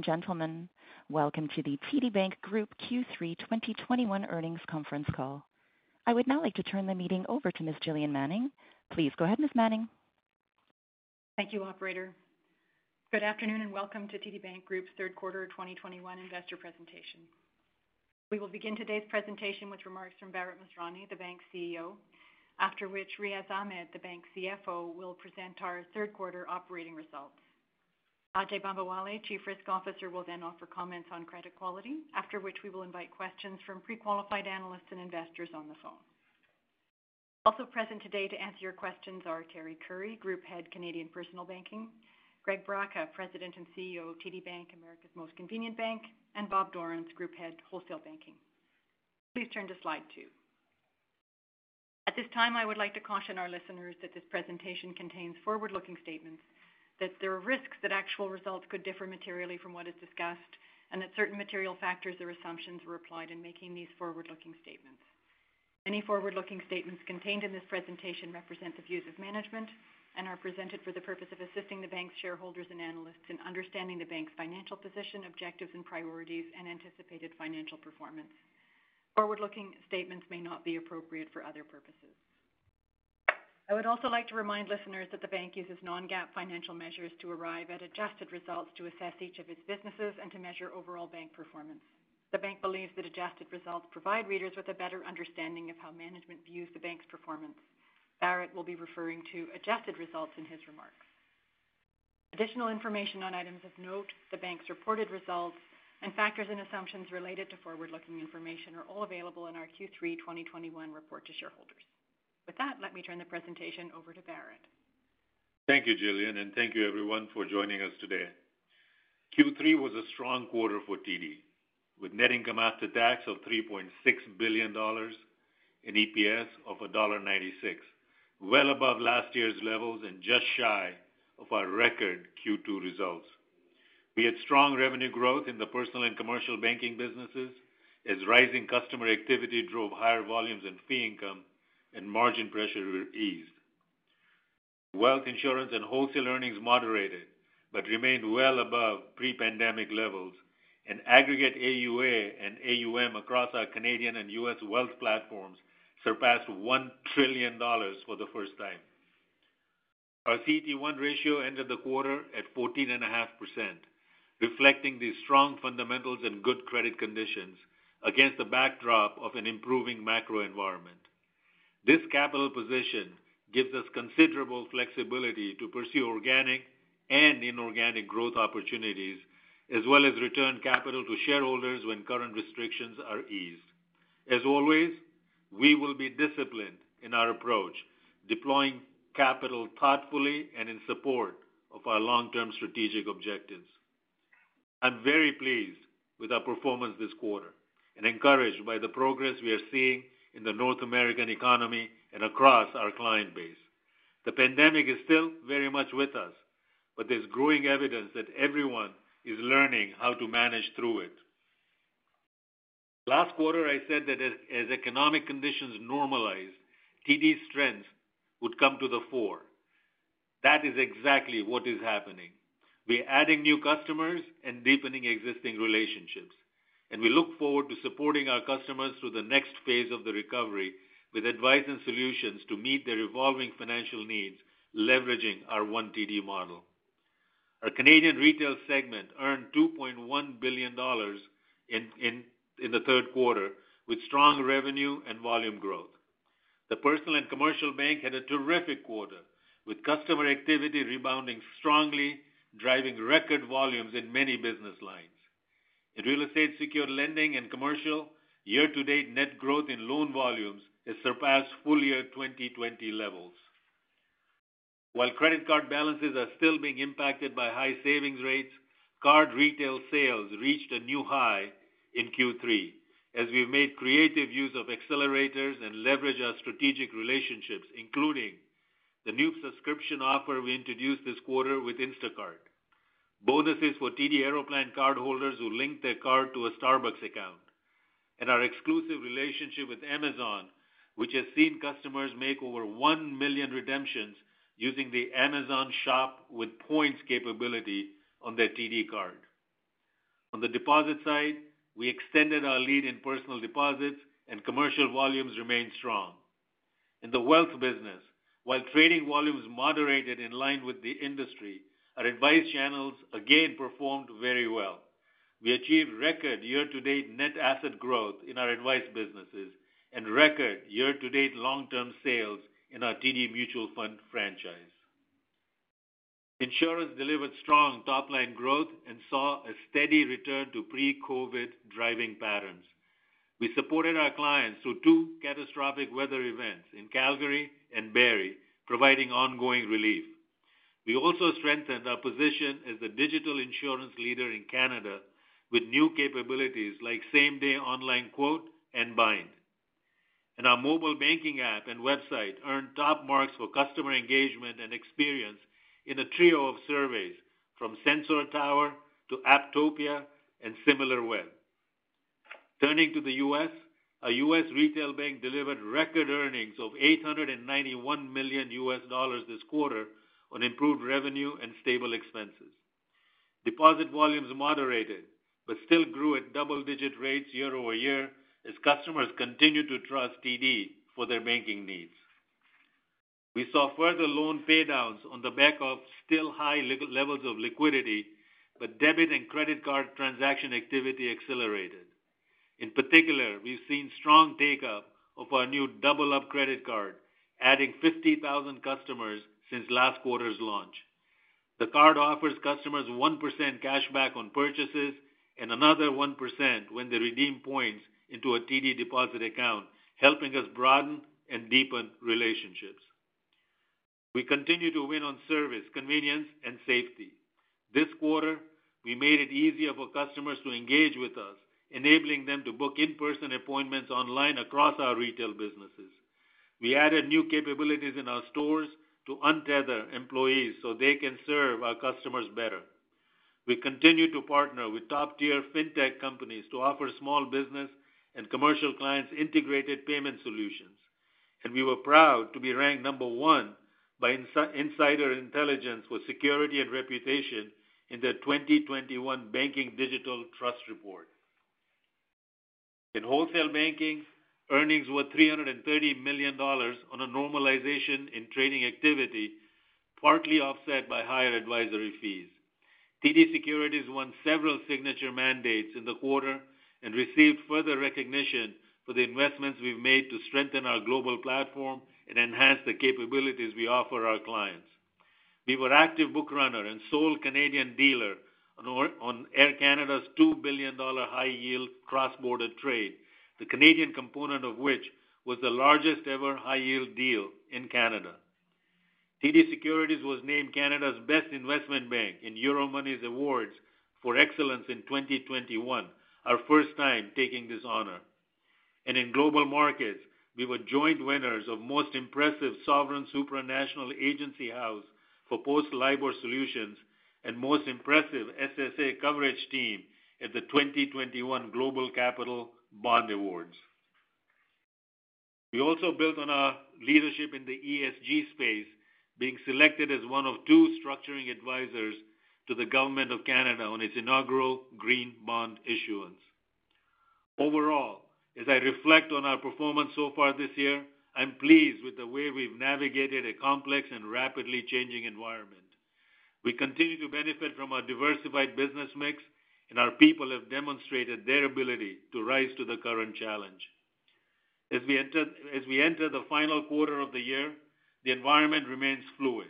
And gentlemen. Welcome to the TD Bank Group Q3 2021 earnings conference call. I would now like to turn the meeting over to Ms. Gillian Manning. Please go ahead, Ms. Manning. Thank you, operator. Good afternoon, and welcome to TD Bank Group's third quarter 2021 investor presentation. We will begin today's presentation with remarks from Bharat Masrani, the bank's CEO, after which Riaz Ahmed, the bank's CFO, will present our third quarter operating results. Ajai Bambawale, Chief Risk Officer, will then offer comments on credit quality, after which we will invite questions from pre-qualified analysts and investors on the phone. Also present today to answer your questions are Teri Currie, Group Head, Canadian Personal Banking, Greg Braca, President and CEO of TD Bank, America's Most Convenient Bank, and Bob Dorrance, Group Head, Wholesale Banking. Please turn to slide two. At this time, I would like to caution our listeners that this presentation contains forward-looking statements, that there are risks that actual results could differ materially from what is discussed, and that certain material factors or assumptions were applied in making these forward-looking statements. Any forward-looking statements contained in this presentation represent the views of management and are presented for the purpose of assisting the bank's shareholders and analysts in understanding the bank's financial position, objectives and priorities, and anticipated financial performance. Forward-looking statements may not be appropriate for other purposes. I would also like to remind listeners that the bank uses non-GAAP financial measures to arrive at adjusted results to assess each of its businesses and to measure overall bank performance. The bank believes that adjusted results provide readers with a better understanding of how management views the bank's performance. Bharat will be referring to adjusted results in his remarks. Additional information on items of note, the bank's reported results, and factors and assumptions related to forward-looking information are all available in our Q3 2021 report to shareholders. With that, let me turn the presentation over to Bharat. Thank you, Gillian, and thank you everyone for joining us today. Q3 was a strong quarter for TD, with net income after tax of 3.6 billion dollars and EPS of dollar 1.96, well above last year's levels and just shy of our record Q2 results. We had strong revenue growth in the personal and commercial banking businesses as rising customer activity drove higher volumes and fee income and margin pressure eased. Wealth, insurance, and wholesale earnings moderated but remained well above pre-pandemic levels, and aggregate AUA and AUM across our Canadian and U.S. wealth platforms surpassed 1 trillion dollars for the first time. Our CET1 ratio ended the quarter at 14.5%, reflecting the strong fundamentals and good credit conditions against the backdrop of an improving macro environment. This capital position gives us considerable flexibility to pursue organic and inorganic growth opportunities, as well as return capital to shareholders when current restrictions are eased. As always, we will be disciplined in our approach, deploying capital thoughtfully and in support of our long-term strategic objectives. I'm very pleased with our performance this quarter and encouraged by the progress we are seeing in the North American economy and across our client base. The pandemic is still very much with us, but there's growing evidence that everyone is learning how to manage through it. Last quarter, I said that as economic conditions normalize, TD's strengths would come to the fore. That is exactly what is happening. We're adding new customers and deepening existing relationships, and we look forward to supporting our customers through the next phase of the recovery with advice and solutions to meet their evolving financial needs, leveraging our One TD model. Our Canadian retail segment earned 2.1 billion dollars in the third quarter, with strong revenue and volume growth. The personal and commercial bank had a terrific quarter, with customer activity rebounding strongly, driving record volumes in many business lines. In real estate secured lending and commercial, year-to-date net growth in loan volumes has surpassed full year 2020 levels. While credit card balances are still being impacted by high savings rates, card retail sales reached a new high in Q3 as we've made creative use of accelerators and leverage our strategic relationships, including the new subscription offer we introduced this quarter with Instacart, bonuses for TD Aeroplan cardholders who link their card to a Starbucks account, and our exclusive relationship with Amazon, which has seen customers make over 1 million redemptions using the Amazon Shop with Points capability on their TD card. On the deposit side, we extended our lead in personal deposits and commercial volumes remained strong. In the wealth business, while trading volumes moderated in line with the industry, our advice channels again performed very well. We achieved record year-to-date net asset growth in our advice businesses and record year-to-date long-term sales in our TD Mutual Fund franchise. Insurance delivered strong top-line growth and saw a steady return to pre-COVID driving patterns. We supported our clients through two catastrophic weather events in Calgary and Barrie, providing ongoing relief. We also strengthened our position as the digital insurance leader in Canada with new capabilities like same-day online quote and bind. And our mobile banking app and website earned top marks for customer engagement and experience in a trio of surveys from Sensor Tower to Apptopia and Similarweb. Turning to the U.S., our U.S. retail bank delivered record earnings of $891 million this quarter on improved revenue and stable expenses. Deposit volumes moderated, but still grew at double-digit rates year-over-year as customers continue to trust TD for their banking needs. We saw further loan paydowns on the back of still high levels of liquidity, but debit and credit card transaction activity accelerated. In particular, we've seen strong take-up of our new Double Up credit card, adding 50,000 customers since last quarter's launch. The card offers customers 1% cashback on purchases and another 1% when they redeem points into a TD deposit account, helping us broaden and deepen relationships. We continue to win on service, convenience, and safety. This quarter, we made it easier for customers to engage with us, enabling them to book in-person appointments online across our retail businesses. We added new capabilities in our stores to untether employees so they can serve our customers better. We continue to partner with top-tier fintech companies to offer small business and commercial clients integrated payment solutions. And we were proud to be ranked number one by Insider Intelligence for security and reputation in their 2021 Banking Digital Trust Report. In wholesale banking, earnings were $330 million on a normalization in trading activity, partly offset by higher advisory fees. TD Securities won several signature mandates in the quarter and received further recognition for the investments we've made to strengthen our global platform and enhance the capabilities we offer our clients. We were active book runner and sole Canadian dealer on Air Canada's $2 billion high-yield cross-border trade, the Canadian component of which was the largest ever high-yield deal in Canada. TD Securities was named Canada's best investment bank in Euromoney's awards for excellence in 2021, our first time taking this honor. And in global markets, we were joint winners of Most Impressive Sovereign Supranational Agency House for Post-LIBOR Solutions and Most Impressive SSA Coverage Team at the 2021 Global Capital Bond Awards. We also built on our leadership in the ESG space, being selected as one of two structuring advisors to the Government of Canada on its inaugural green bond issuance. Overall, as I reflect on our performance so far this year, I'm pleased with the way we've navigated a complex and rapidly changing environment. We continue to benefit from our diversified business mix, and our people have demonstrated their ability to rise to the current challenge. As we enter the final quarter of the year, the environment remains fluid.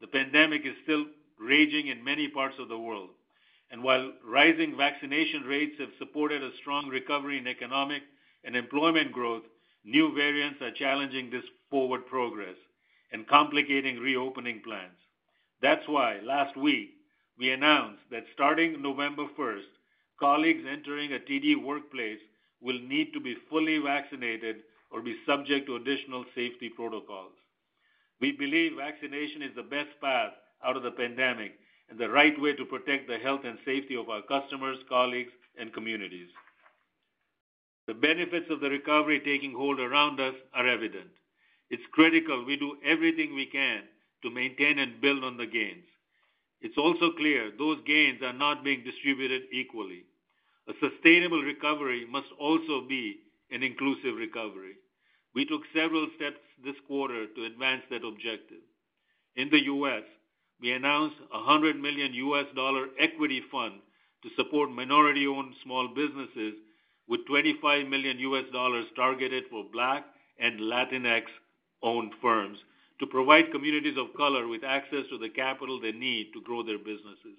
The pandemic is still raging in many parts of the world. And while rising vaccination rates have supported a strong recovery in economic and employment growth, new variants are challenging this forward progress and complicating reopening plans. That's why last week, we announced that starting November 1st, colleagues entering a TD workplace will need to be fully vaccinated or be subject to additional safety protocols. We believe vaccination is the best path out of the pandemic and the right way to protect the health and safety of our customers, colleagues, and communities. The benefits of the recovery taking hold around us are evident. It's critical we do everything we can to maintain and build on the gains. It's also clear those gains are not being distributed equally. A sustainable recovery must also be an inclusive recovery. We took several steps this quarter to advance that objective. In the U.S., we announced a $100 million U.S. dollar equity fund to support minority-owned small businesses with $25 million targeted for Black and Latinx-owned firms to provide communities of color with access to the capital they need to grow their businesses.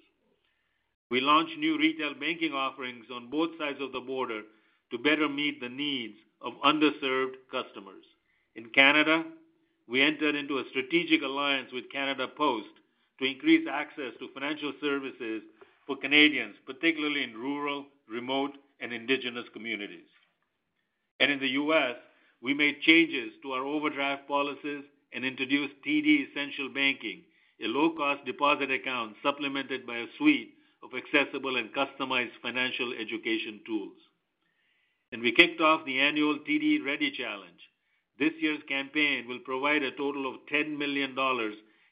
We launched new retail banking offerings on both sides of the border to better meet the needs of underserved customers. In Canada, we entered into a strategic alliance with Canada Post to increase access to financial services for Canadians, particularly in rural, remote, and indigenous communities. And In the U.S., we made changes to our overdraft policies and introduced TD Essential Banking, a low-cost deposit account supplemented by a suite of accessible and customized financial education tools. And we kicked off the annual TD Ready Challenge. This year's campaign will provide a total of $10 million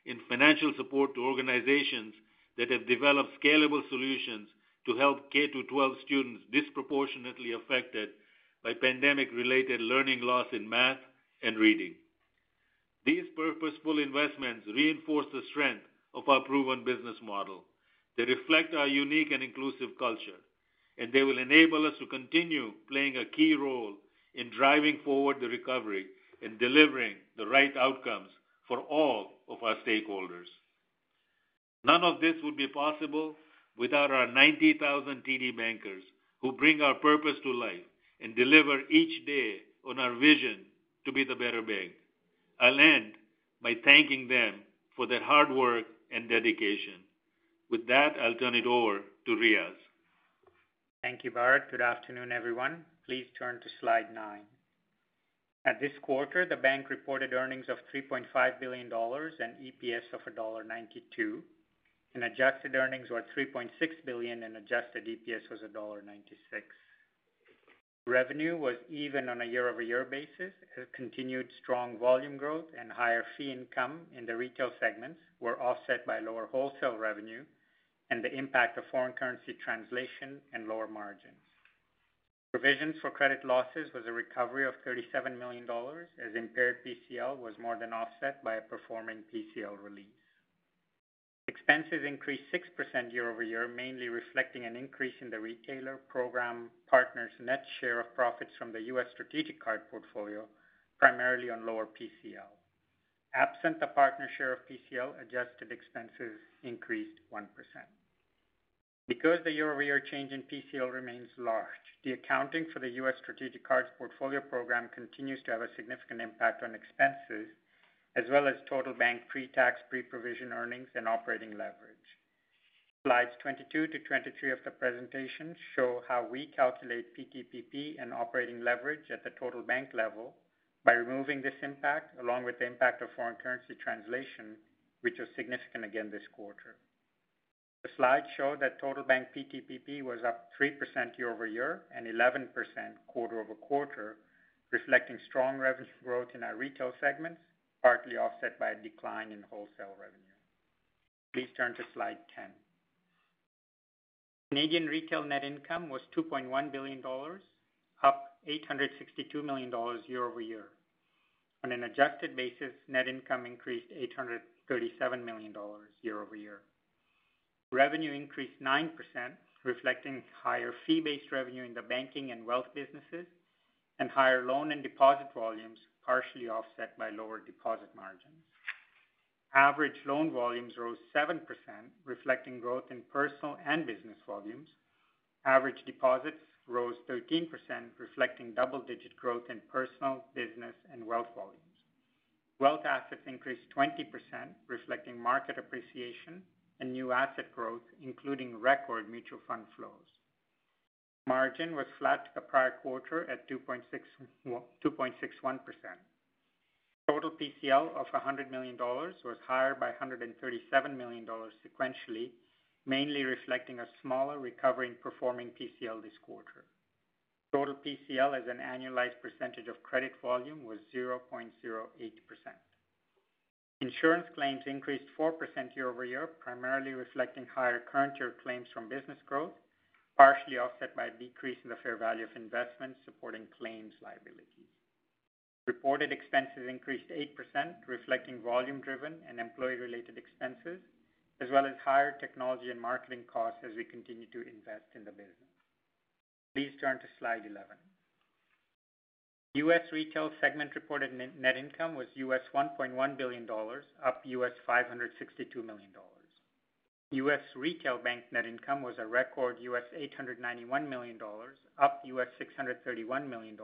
in financial support to organizations that have developed scalable solutions to help K-12 students disproportionately affected by pandemic-related learning loss in math and reading. These purposeful investments reinforce the strength of our proven business model. They reflect our unique and inclusive culture, and they will enable us to continue playing a key role in driving forward the recovery and delivering the right outcomes for all of our stakeholders. None of this would be possible without our 90,000 TD bankers who bring our purpose to life and deliver each day on our vision to be the better bank. I'll end by thanking them for their hard work and dedication. With that, I'll turn it over to Riaz. Thank you, Bharat. Good afternoon, everyone. Please turn to slide nine. At this quarter, the bank reported earnings of 3.5 billion dollars and EPS of 1.92, and adjusted earnings were 3.6 billion, and adjusted EPS was 1.96. Revenue was even on a year-over-year basis as continued strong volume growth and higher fee income in the retail segments were offset by lower wholesale revenue and the impact of foreign currency translation and lower margins. Provisions for credit losses was a recovery of 37 million dollars as impaired PCL was more than offset by a performing PCL release. Expenses increased 6% year-over-year, mainly reflecting an increase in the retailer program partners' net share of profits from the U.S. strategic card portfolio, primarily on lower PCL. Absent the partner share of PCL, adjusted expenses increased 1%. Because the year-over-year change in PCL remains large, the accounting for the U.S. strategic cards portfolio program continues to have a significant impact on expenses, as well as total bank pre-tax, pre-provision earnings and operating leverage. Slides 22 to 23 of the presentation show how we calculate PTPP and operating leverage at the total bank level by removing this impact, along with the impact of foreign currency translation, which was significant again this quarter. The slides show that total bank PTPP was up 3% year-over-year and 11% quarter-over-quarter, reflecting strong revenue growth in our retail segments, partly offset by a decline in wholesale revenue. Please turn to slide 10. Canadian retail net income was 2.1 billion dollars, up 862 million dollars year-over-year. On an adjusted basis, net income increased 837 million dollars year-over-year. Revenue increased 9%, reflecting higher fee-based revenue in the banking and wealth businesses and higher loan and deposit volumes, partially offset by lower deposit margins. Average loan volumes rose 7%, reflecting growth in personal and business volumes. Average deposits rose 13%, reflecting double-digit growth in personal, business, and wealth volumes. Wealth assets increased 20%, reflecting market appreciation and new asset growth, including record mutual fund flows. Margin was flat to the prior quarter at 2.61%. Total PCL of 100 million dollars was higher by 137 million dollars sequentially, mainly reflecting a smaller recovery in performing PCL this quarter. Total PCL as an annualized percentage of credit volume was 0.08%. Insurance claims increased 4% year-over-year, primarily reflecting higher current year claims from business growth, partially offset by a decrease in the fair value of investments supporting claims liabilities. Reported expenses increased 8%, reflecting volume-driven and employee-related expenses, as well as higher technology and marketing costs as we continue to invest in the business. Please turn to slide 11. U.S. Retail segment reported net income was $1.1 billion, up $562 million. U.S. Retail Bank net income was a record $891 million, up $631 million,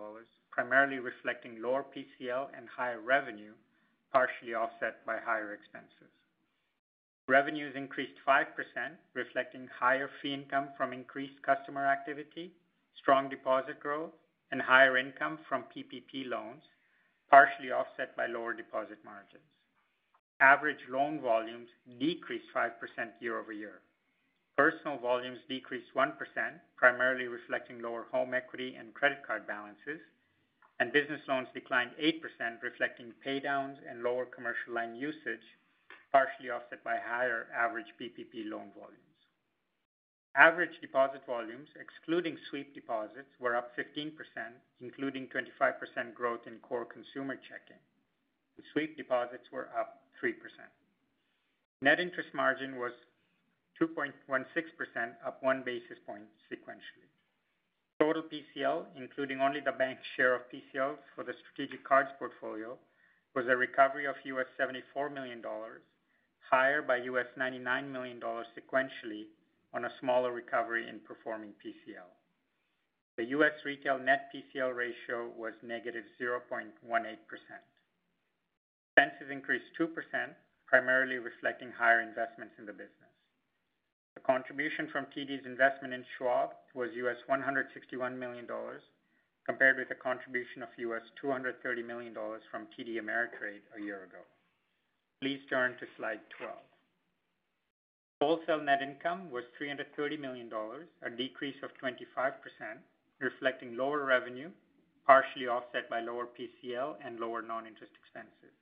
primarily reflecting lower PCL and higher revenue, partially offset by higher expenses. Revenues increased 5%, reflecting higher fee income from increased customer activity, strong deposit growth, and higher income from PPP loans, partially offset by lower deposit margins. Average loan volumes decreased 5% year-over-year. Personal volumes decreased 1%, primarily reflecting lower home equity and credit card balances, and business loans declined 8%, reflecting paydowns and lower commercial line usage, partially offset by higher average PPP loan volumes. Average deposit volumes, excluding sweep deposits, were up 15%, including 25% growth in core consumer checking. The sweep deposits were up 3%. Net interest margin was 2.16%, up 1 basis point sequentially. Total PCL, including only the bank's share of PCL for the strategic cards portfolio, was a recovery of $74 million, higher by $99 million sequentially on a smaller recovery in performing PCL. The U.S. Retail net PCL ratio was negative 0.18%. Expenses increased 2%, primarily reflecting higher investments in the business. The contribution from TD's investment in Schwab was $161 million, compared with a contribution of $230 million from TD Ameritrade a year ago. Please turn to slide 12. Wholesale net income was 330 million dollars, a decrease of 25%, reflecting lower revenue, partially offset by lower PCL and lower non-interest expenses.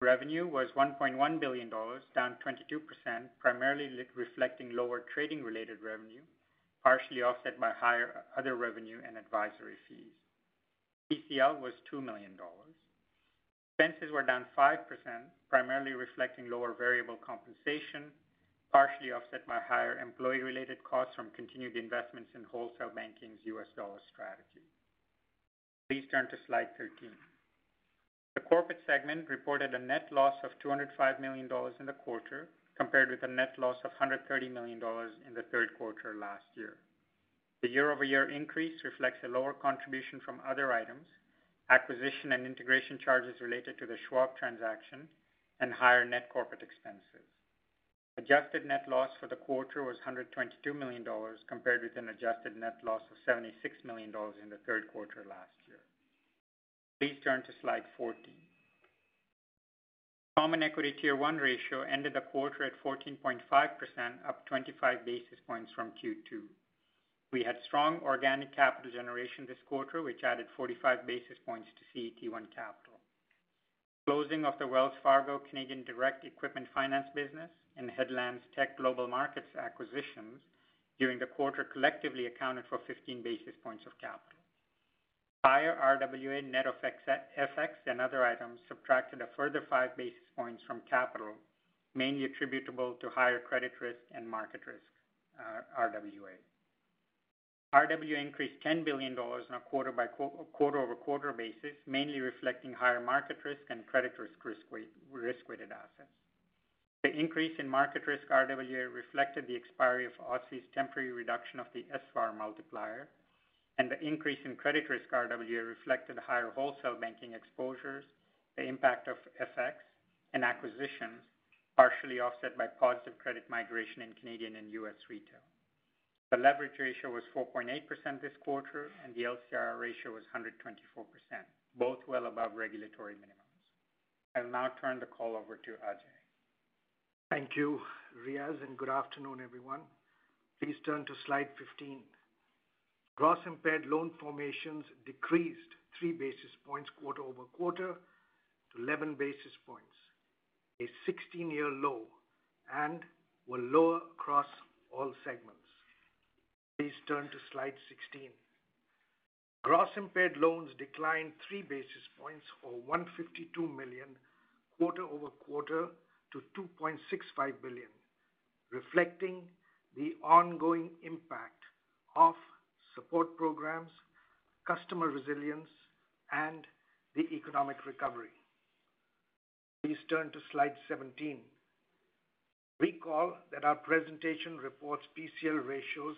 Revenue was 1.1 billion dollars, down 22%, primarily reflecting lower trading-related revenue, partially offset by higher other revenue and advisory fees. PCL was 2 million dollars. Expenses were down 5%, primarily reflecting lower variable compensation, partially offset by higher employee-related costs from continued investments in wholesale banking's U.S. dollar strategy. Please turn to slide 13. The corporate segment reported a net loss of 205 million dollars in the quarter, compared with a net loss of 130 million dollars in the third quarter last year. The year-over-year increase reflects a lower contribution from other items, acquisition and integration charges related to the Schwab transaction, and higher net corporate expenses. Adjusted net loss for the quarter was 122 million dollars, compared with an adjusted net loss of 76 million dollars in the third quarter last year. Please turn to slide 14. Common Equity Tier 1 ratio ended the quarter at 14.5%, up 25 basis points from Q2. We had strong organic capital generation this quarter, which added 45 basis points to CET1 capital. Closing of the Wells Fargo Canadian direct equipment finance business and Headlands Tech Global Markets acquisitions during the quarter collectively accounted for 15 basis points of capital. Higher RWA net of FX and other items subtracted a further 5 basis points from capital, mainly attributable to higher credit risk and market risk uh, RWA. RWA increased 10 billion dollars on a quarter-over-quarter basis, mainly reflecting higher market risk and credit risk-weighted assets. The increase in market risk RWA reflected the expiry of OSFI's temporary reduction of the SVaR multiplier, and the increase in credit risk RWA reflected higher wholesale banking exposures, the impact of FX and acquisitions, partially offset by positive credit migration in Canadian and U.S. retail. The leverage ratio was 4.8% this quarter, and the LCR ratio was 124%, both well above regulatory minimums. I'll now turn the call over to Ajai. Thank you, Riaz, and good afternoon, everyone. Please turn to slide 15. Gross impaired loan formations decreased 3 basis points quarter-over-quarter to 11 basis points, a 16-year low, and were lower across all segments. Please turn to slide 16. Gross impaired loans declined 3 basis points or 152 million quarter-over-quarter to 2.65 billion, reflecting the ongoing impact of support programs, customer resilience, and the economic recovery. Please turn to slide 17. Recall that our presentation reports PCL ratios,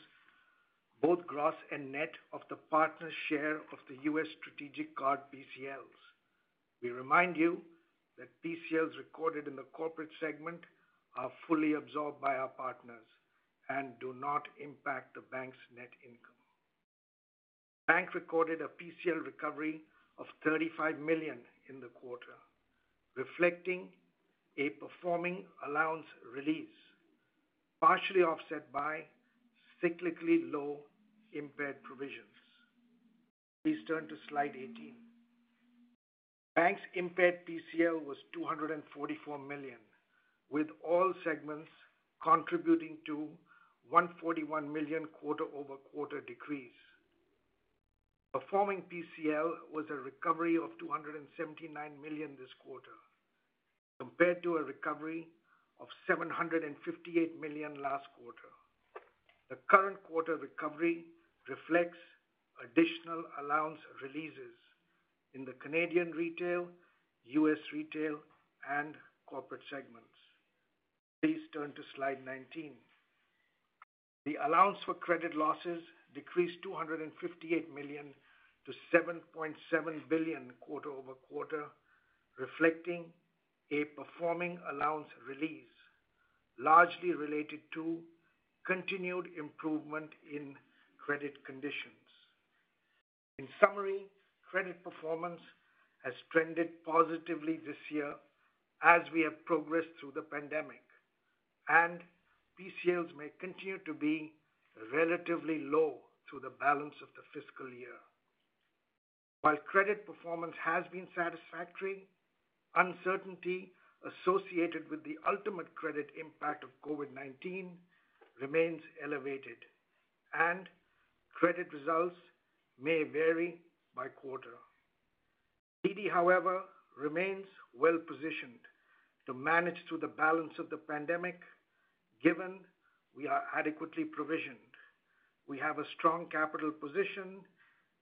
both gross and net of the partner share of the U.S. strategic card PCLs. We remind you that PCLs recorded in the corporate segment are fully absorbed by our partners and do not impact the bank's net income. Bank recorded a PCL recovery of 35 million in the quarter, reflecting a performing allowance release, partially offset by cyclically low impaired provisions. Please turn to slide 18. Bank's impaired PCL was 244 million, with all segments contributing to 141 million quarter-over-quarter decrease. Performing PCL was a recovery of 279 million this quarter, compared to a recovery of 758 million last quarter. The current quarter recovery reflects additional allowance releases in the Canadian retail, U.S. retail, and corporate segments. Please turn to slide 19. The allowance for credit losses decreased 258 million to 7.7 billion quarter-over-quarter, reflecting a performing allowance release, largely related to continued improvement in credit conditions. In summary, credit performance has trended positively this year as we have progressed through the pandemic, and PCLs may continue to be relatively low through the balance of the fiscal year. While credit performance has been satisfactory, uncertainty associated with the ultimate credit impact of COVID-19 remains elevated, and credit results may vary by quarter. TD, however, remains well-positioned to manage through the balance of the pandemic, given we are adequately provisioned. We have a strong capital position,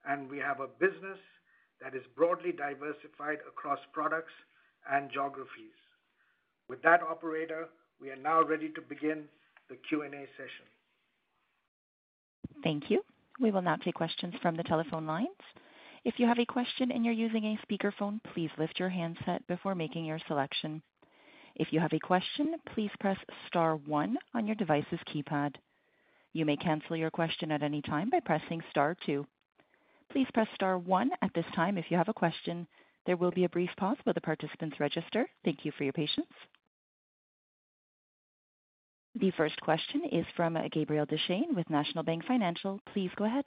and we have a business that is broadly diversified across products and geographies. With that, operator, we are now ready to begin the Q&A session. Thank you. We will now take questions from the telephone lines. If you have a question and you're using a speakerphone, please lift your handset before making your selection. If you have a question, please press star one on your device's keypad. You may cancel your question at any time by pressing star two. Please press star one at this time if you have a question. There will be a brief pause while the participants register. Thank you for your patience. The first question is from Gabriel Dechaine with National Bank Financial. Please go ahead.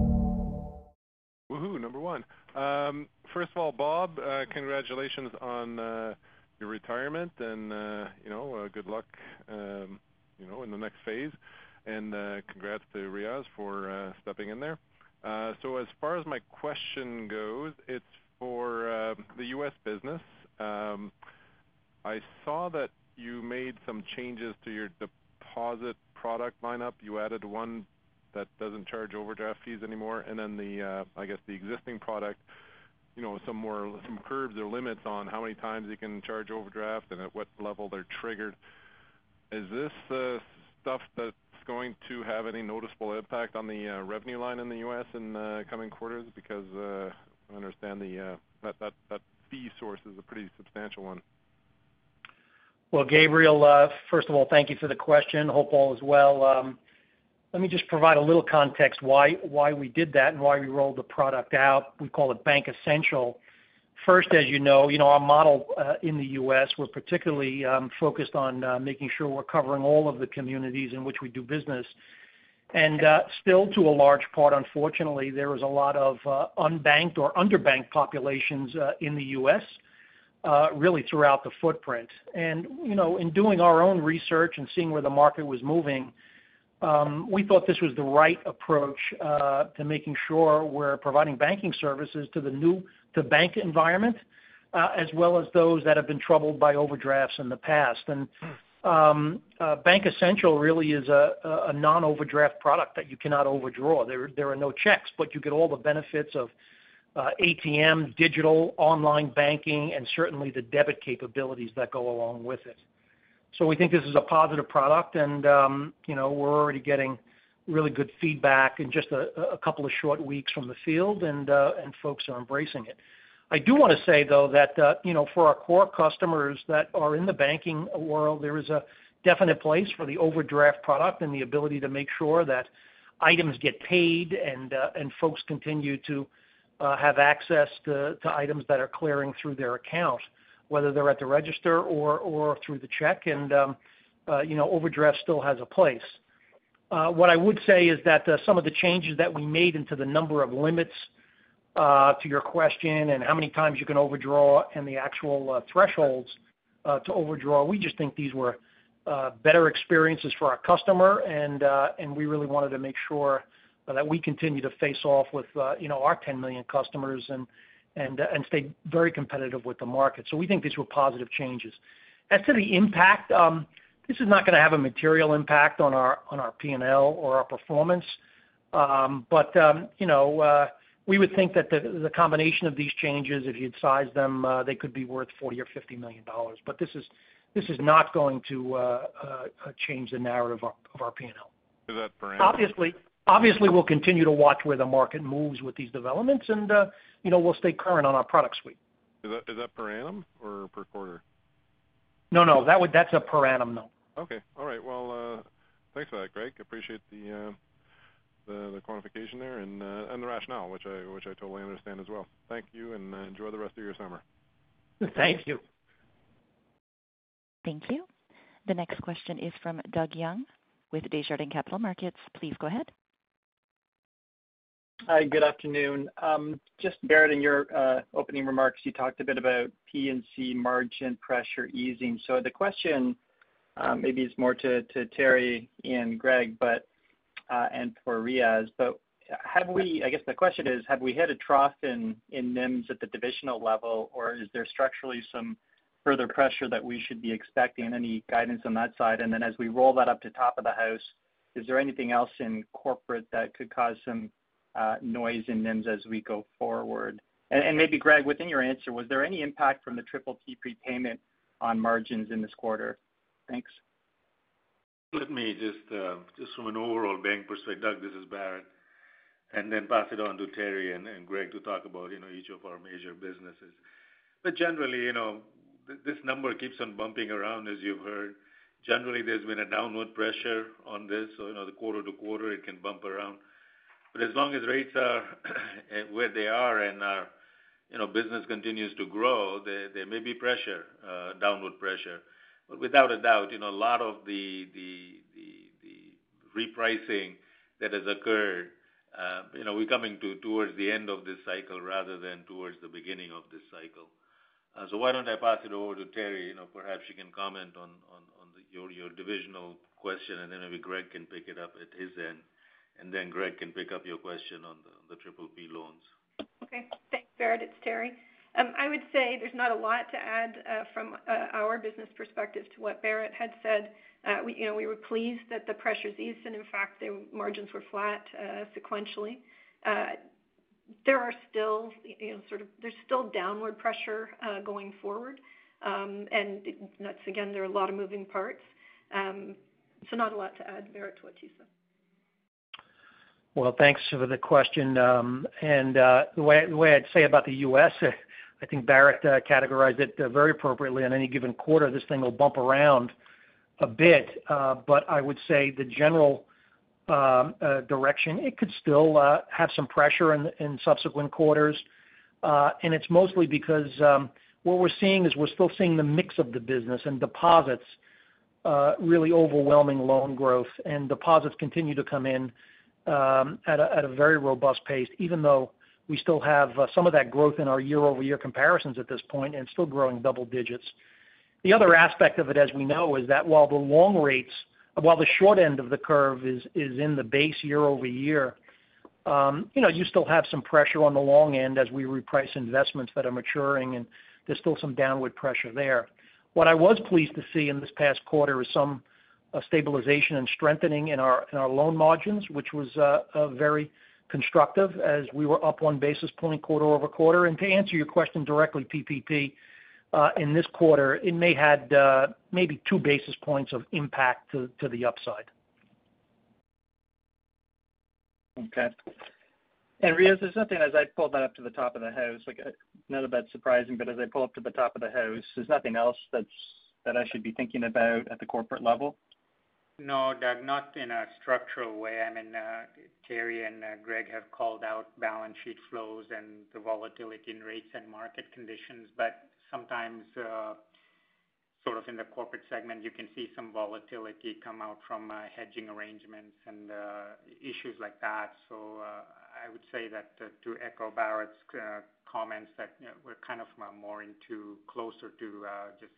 Um, first of all, Bob, uh, congratulations on uh, your retirement, and uh, you know, uh, good luck, um, you know, in the next phase. And uh, congrats to Riaz for uh, stepping in there. Uh, so as far as my question goes, it's for the U.S. business. Um, I saw that you made some changes to your deposit product lineup. You added one that doesn't charge overdraft fees anymore. And then the, uh, I guess the existing product, you know, some more, some curbs or limits on how many times you can charge overdraft and at what level they're triggered. Is this uh, stuff that's going to have any noticeable impact on the uh, revenue line in the U.S. in uh, coming quarters? Because I understand the uh, that that that fee source is a pretty substantial one. Well, Gabriel, first of all, thank you for the question. Hope all is well. Let me just provide a little context why we did that and why we rolled the product out. We call it Bank Essential. First, as you know, our model uh, in the U.S., we're particularly um, focused on uh, making sure we're covering all of the communities in which we do business. And uh, Still, to a large part, unfortunately, there is a lot of unbanked or underbanked populations in the U.S., really throughout the footprint. And you know, In doing our own research and seeing where the market was moving, we thought this was the right approach uh, to making sure we're providing banking services to the new-to-bank environment, uh, as well as those that have been troubled by overdrafts in the past. And um, uh, Bank Essential really is a non-overdraft product that you cannot overdraw. There are no checks, but you get all the benefits of ATM, digital, online banking, and certainly the debit capabilities that go along with it. So we think this is a positive product, and um, you know we're already getting really good feedback in just a couple of short weeks from the field, and uh, and folks are embracing it. I do want to say, though, that uh, you know for our core customers that are in the banking world, there is a definite place for the overdraft product and the ability to make sure that items get paid and uh, and folks continue to have access to items that are clearing through their account whether they're at the register or or through the check. And um, uh, you know, overdraft still has a place. Uh, what I would say is that uh, some of the changes that we made into the number of limits, to your question, and how many times you can overdraw and the actual thresholds to overdraw, we just think these were better experiences for our customer, and and we really wanted to make sure that we continue to face off with, you know, our 10 million customers and and uh, stay very competitive with the market. So we think these were positive changes. As to the impact, um, this is not gonna have a material impact on our on our P&L or our performance. Um, but um, you know, uh, we would think that the combination of these changes, if you'd size them, uh, they could be worth 40 or 50 million dollars. But this is this is not going to change the narrative of our P&L. Is that per Obviously, Obviously, we'll continue to watch where the market moves with these developments, and uh, you know we'll stay current on our product suite. Is that per annum or per quarter? No, no, that's a per annum note. Okay. All right. Well, uh, thanks for that, Greg. Appreciate the the quantification there and the rationale, which I totally understand as well. Thank you, and enjoy the rest of your summer. Thank you. Thank you. The next question is from Doug Young with Desjardins Capital Markets. Please go ahead. Hi, good afternoon. Um, just Bharat, in your uh, opening remarks, you talked a bit about P&C margin pressure easing. So the question uh, maybe is more to Teri and Greg, but uh, and for Riaz. But have we? I guess the question is, have we hit a trough in NIMs at the divisional level, or is there structurally some further pressure that we should be expecting? Any guidance on that side? And then as we roll that up to top of the house, is there anything else in corporate that could cause some noise in NIMs as we go forward? And maybe Greg, within your answer, was there any impact from the PPP prepayment on margins in this quarter? Thanks. Let me just um just from an overall bank perspective, Doug, this is Bharat, and then pass it on to Teri and Greg to talk about, you know, each of our major businesses. But generally, you know, this number keeps on bumping around, as you've heard. Generally, there's been a downward pressure on this, so, you know, the quarter to quarter, it can bump around. But as long as rates are eh, where they are and our, you know, business continues to grow, there may be pressure, uh, downward pressure. But without a doubt, you know, a lot of the repricing that has occurred, uh, you know, we're coming towards the end of this cycle rather than towards the beginning of this cycle. Uh, so why don't I pass it over to Teri? You know, perhaps she can comment on your divisional question, and then maybe Greg can pick it up at his end, and then Greg can pick up your question on the PPP loans. Okay. Thanks, Bharat. It's Teri. Um, I would say there's not a lot to add uh, from uh, our business perspective to what Bharat had said. Uh, we, you know, we were pleased that the pressures eased, and in fact, the margins were flat sequentially. There are still, you know, sort of there's still downward pressure going forward. Um, and that's again, there are a lot of moving parts. Um so not a lot to add, Bharat, to what you said. Well, thanks for the question. Um, and uh the way way I'd say about the U.S., I think Bharat uh, categorized it uh, very appropriately. On any given quarter, this thing will bump around a bit. Uh, but I would say the general um, direction, it could still have some pressure in in subsequent quarters. And it's mostly because um, what we're seeing is we're still seeing the mix of the business and deposits really overwhelming loan growth. And deposits continue to come in Um, at a very robust pace, even though we still have uh, some of that growth in our year-over-year comparisons at this point and still growing double digits. The other aspect of it, as we know, is that while the long rates, while the short end of the curve is is in the base year-over-year, um, you know, you still have some pressure on the long end as we reprice investments that are maturing, and there's still some downward pressure there. What I was pleased to see in this past quarter is some stabilization and strengthening in our loan margins, which was uh, uh, very constructive as we were up 1 basis point quarter-over-quarter. And to answer your question directly, PPP uh, in this quarter, it may had maybe 2 basis points of impact to the upside. Okay. And Riaz, there's nothing as I pull that up to the top of the house, like, none of that's surprising, but as I pull up to the top of the house, there's nothing else that's that I should be thinking about at the corporate level? No, Doug, not in a structural way. I mean, uh, Teri and uh, Greg have called out balance sheet flows and the volatility in rates and market conditions. But sometimes, uh, sort of in the corporate segment, you can see some volatility come out from hedging arrangements and issues like that. So, I would say that to echo Bharat's comments that, you know, we're kind of more into closer to just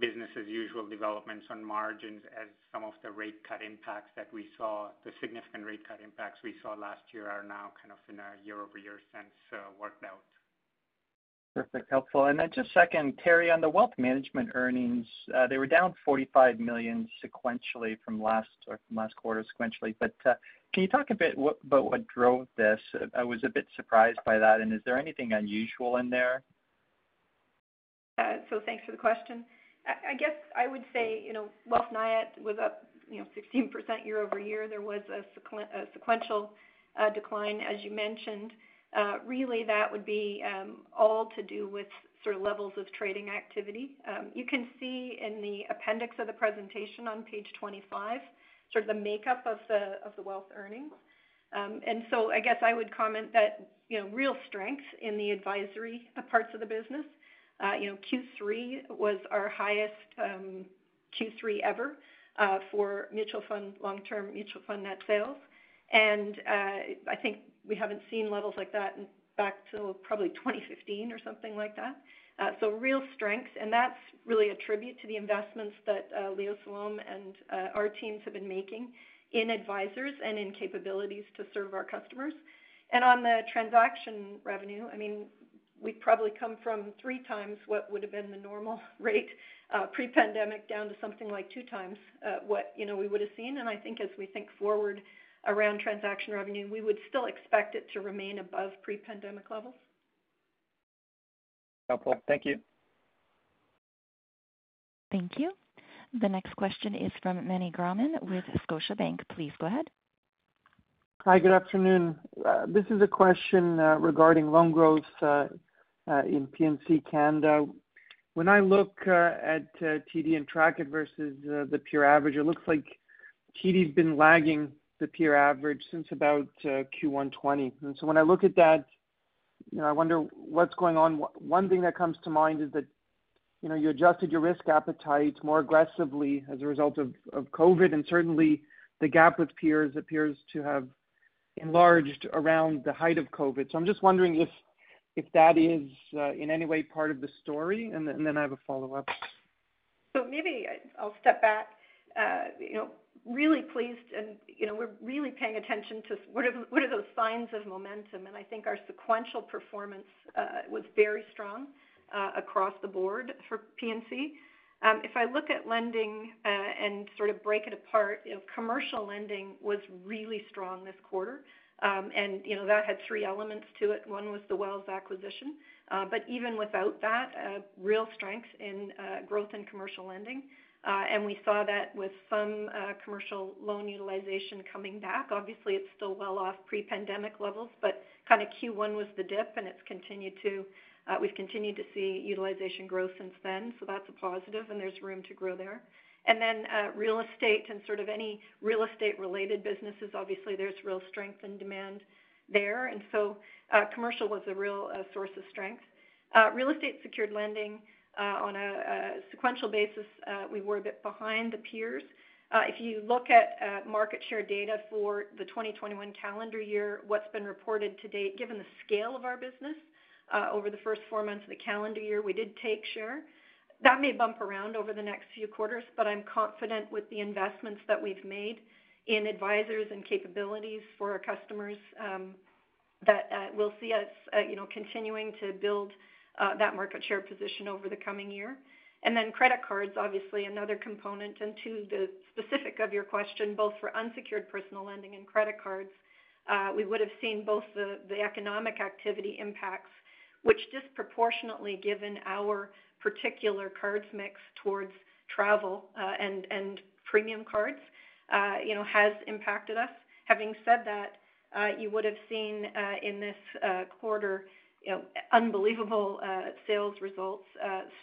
business as usual developments on margins as some of the rate cut impacts that we saw, the significant rate cut impacts we saw last year are now kind of in a year-over-year sense, uh, worked out. Perfect. Helpful. And then just second, Teri, on the wealth management earnings, uh, they were down 45 million sequentially from last quarter sequentially. But uh, can you talk a bit about what drove this? I was a bit surprised by that. Is there anything unusual in there? So thanks for the question. I guess I would say, you know, Wealth NIAT was up, you know, 16% year-over-year. There was a sequential uh, decline, as you mentioned. Uh, really that would be um, all to do with sort of levels of trading activity. Um, you can see in the appendix of the presentation on page 25, sort of the makeup of the wealth earnings. Um and so I guess I would comment that, you know, real strength in the advisory uh, parts of the business. Uh, you know, Q3 was our highest um, Q3 ever uh, for mutual fund, long-term mutual fund net sales. And uh I think we haven't seen levels like that back till probably 2015 or something like that. Uh so real strength, and that's really a tribute to the investments that uh, Leo Salom and our teams have been making in advisors and in capabilities to serve our customers. And on the transaction revenue, I mean, we've probably come from three times what would have been the normal rate uh, pre-pandemic down to something like two times uh, what you know we would have seen. And I think as we think forward around transaction revenue, we would still expect it to remain above pre-pandemic levels. Helpful. Thank you. Thank you. The next question is from Meny Grauman with Scotiabank. Please go ahead. Hi, good afternoon. Uh, this is a question regarding loan growth Uh, in P&C Canada. When I look uh, at uh, TD and track it versus the peer average, it looks like TD's been lagging the peer average since about Q1 2020. When I look at that, you know, I wonder what's going on. One thing that comes to mind is that, you know, you adjusted your risk appetite more aggressively as a result of COVID, and certainly the gap with peers appears to have enlarged around the height of COVID. So I'm just wondering if that is uh, in any way part of the story, and then I have a follow-up. So maybe I'll step back. Uh, you know, really pleased and, you know, we're really paying attention to what are those signs of momentum, and I think our sequential performance uh, was very strong across the board for P&C. Um, if I look at lending and sort of break it apart, commercial lending was really strong this quarter. Um, and, you know, that had three elements to it. One was the Wells acquisition. Uh, but even without that, uh, real strength in uh, growth in commercial lending. And we saw that with some commercial loan utilization coming back. Obviously, it's still well off pre-pandemic levels, but kind of Q1 was the dip, and it's continued to, we've continued to see utilization growth since then. So that's a positive, and there's room to grow there. And then uh, real estate and sort of any real estate-related businesses, obviously there's real strength and demand there. And so uh, commercial was a real uh, source of strength. Real estate secured lending on a sequential basis, we were a bit behind the peers. If you look at market share data for the 2021 calendar year, what's been reported to date, given the scale of our business, over the first four months of the calendar year, we did take share. That may bump around over the next few quarters, but I'm confident with the investments that we've made in advisors and capabilities for our customers, um, that uh, we'll see us, uh, you know, continuing to build uh, that market share position over the coming year. And then credit cards, obviously another component. And to the specific of your question, both for unsecured personal lending and credit cards, we would have seen both the economic activity impacts, which disproportionately given our particular cards mix towards travel, uh, and premium cards, uh, you know, has impacted us. Having said that, uh, you would have seen in this quarter, you know, unbelievable sales results,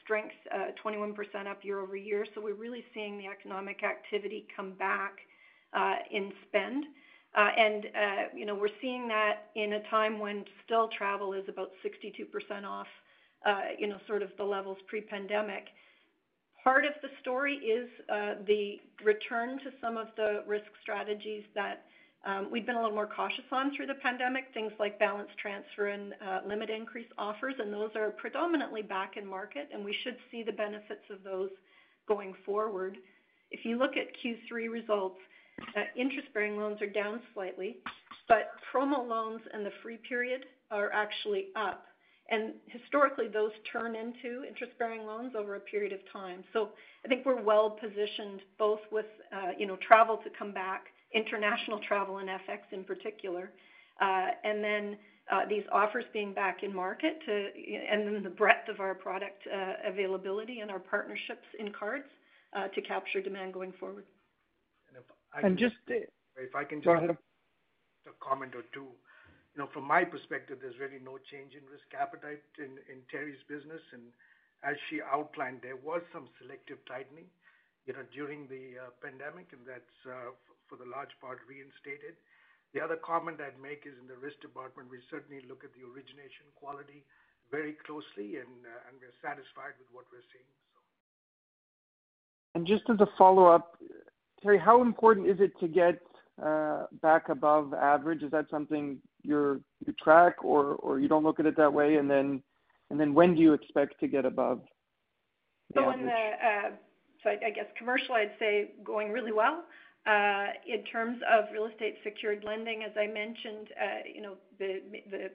strength 21% up year-over-year. So we're really seeing the economic activity come back in spend. Uh, and uh, you know, we're seeing that in a time when still travel is about 62% off, uh, you know, sort of the levels pre-pandemic. Part of the story is the return to some of the risk strategies that um, we've been a little more cautious on through the pandemic, things like balance transfer and limit increase offers, and those are predominantly back in market, and we should see the benefits of those going forward. If you look at Q3 results, Uh, interest-bearing loans are down slightly, but promo loans and the free period are actually up. And historically, those turn into interest-bearing loans over a period of time. So I think we're well-positioned both with, uh, you know, travel to come back, international travel and FX in particular, uh, and then these offers being back in market and then the breadth of our product availability and our partnerships in cards to capture demand going forward. And just- If I can just- Go ahead. A comment or two. You know, from my perspective, there's really no change in risk appetite in Teri's business. And as she outlined, there was some selective tightening, you know, during the uh, pandemic, and that's uh, for the large part reinstated. The other comment I'd make is in the risk department, we certainly look at the origination quality very closely and uh, and we're satisfied with what we're seeing. And just as a follow-up, Teri, how important is it to get uh, back above average? Is that something you track or you don't look at it that way? And then when do you expect to get above the average? Uh, I guess commercial, I'd say going really well. Uh, in terms of real estate secured lending, as I mentioned, you know, the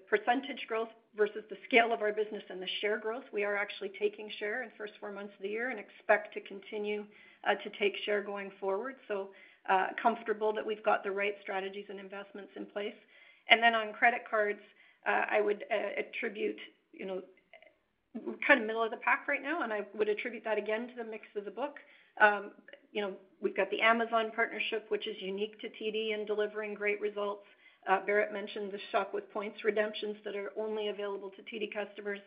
percentage growth versus the scale of our business and the share growth, we are actually taking share in the first four months of the year and expect to continue to Uh, take share going forward. So uh, comfortable that we've got the right strategies and investments in place. And then on credit cards, uh, I would attribute, you know, kind of middle of the pack right now, and I would attribute that again to the mix of the book. Um, you know, we've got the Amazon partnership, which is unique to TD in delivering great results. Bharat mentioned the Shop with Points redemptions that are only available to TD customers.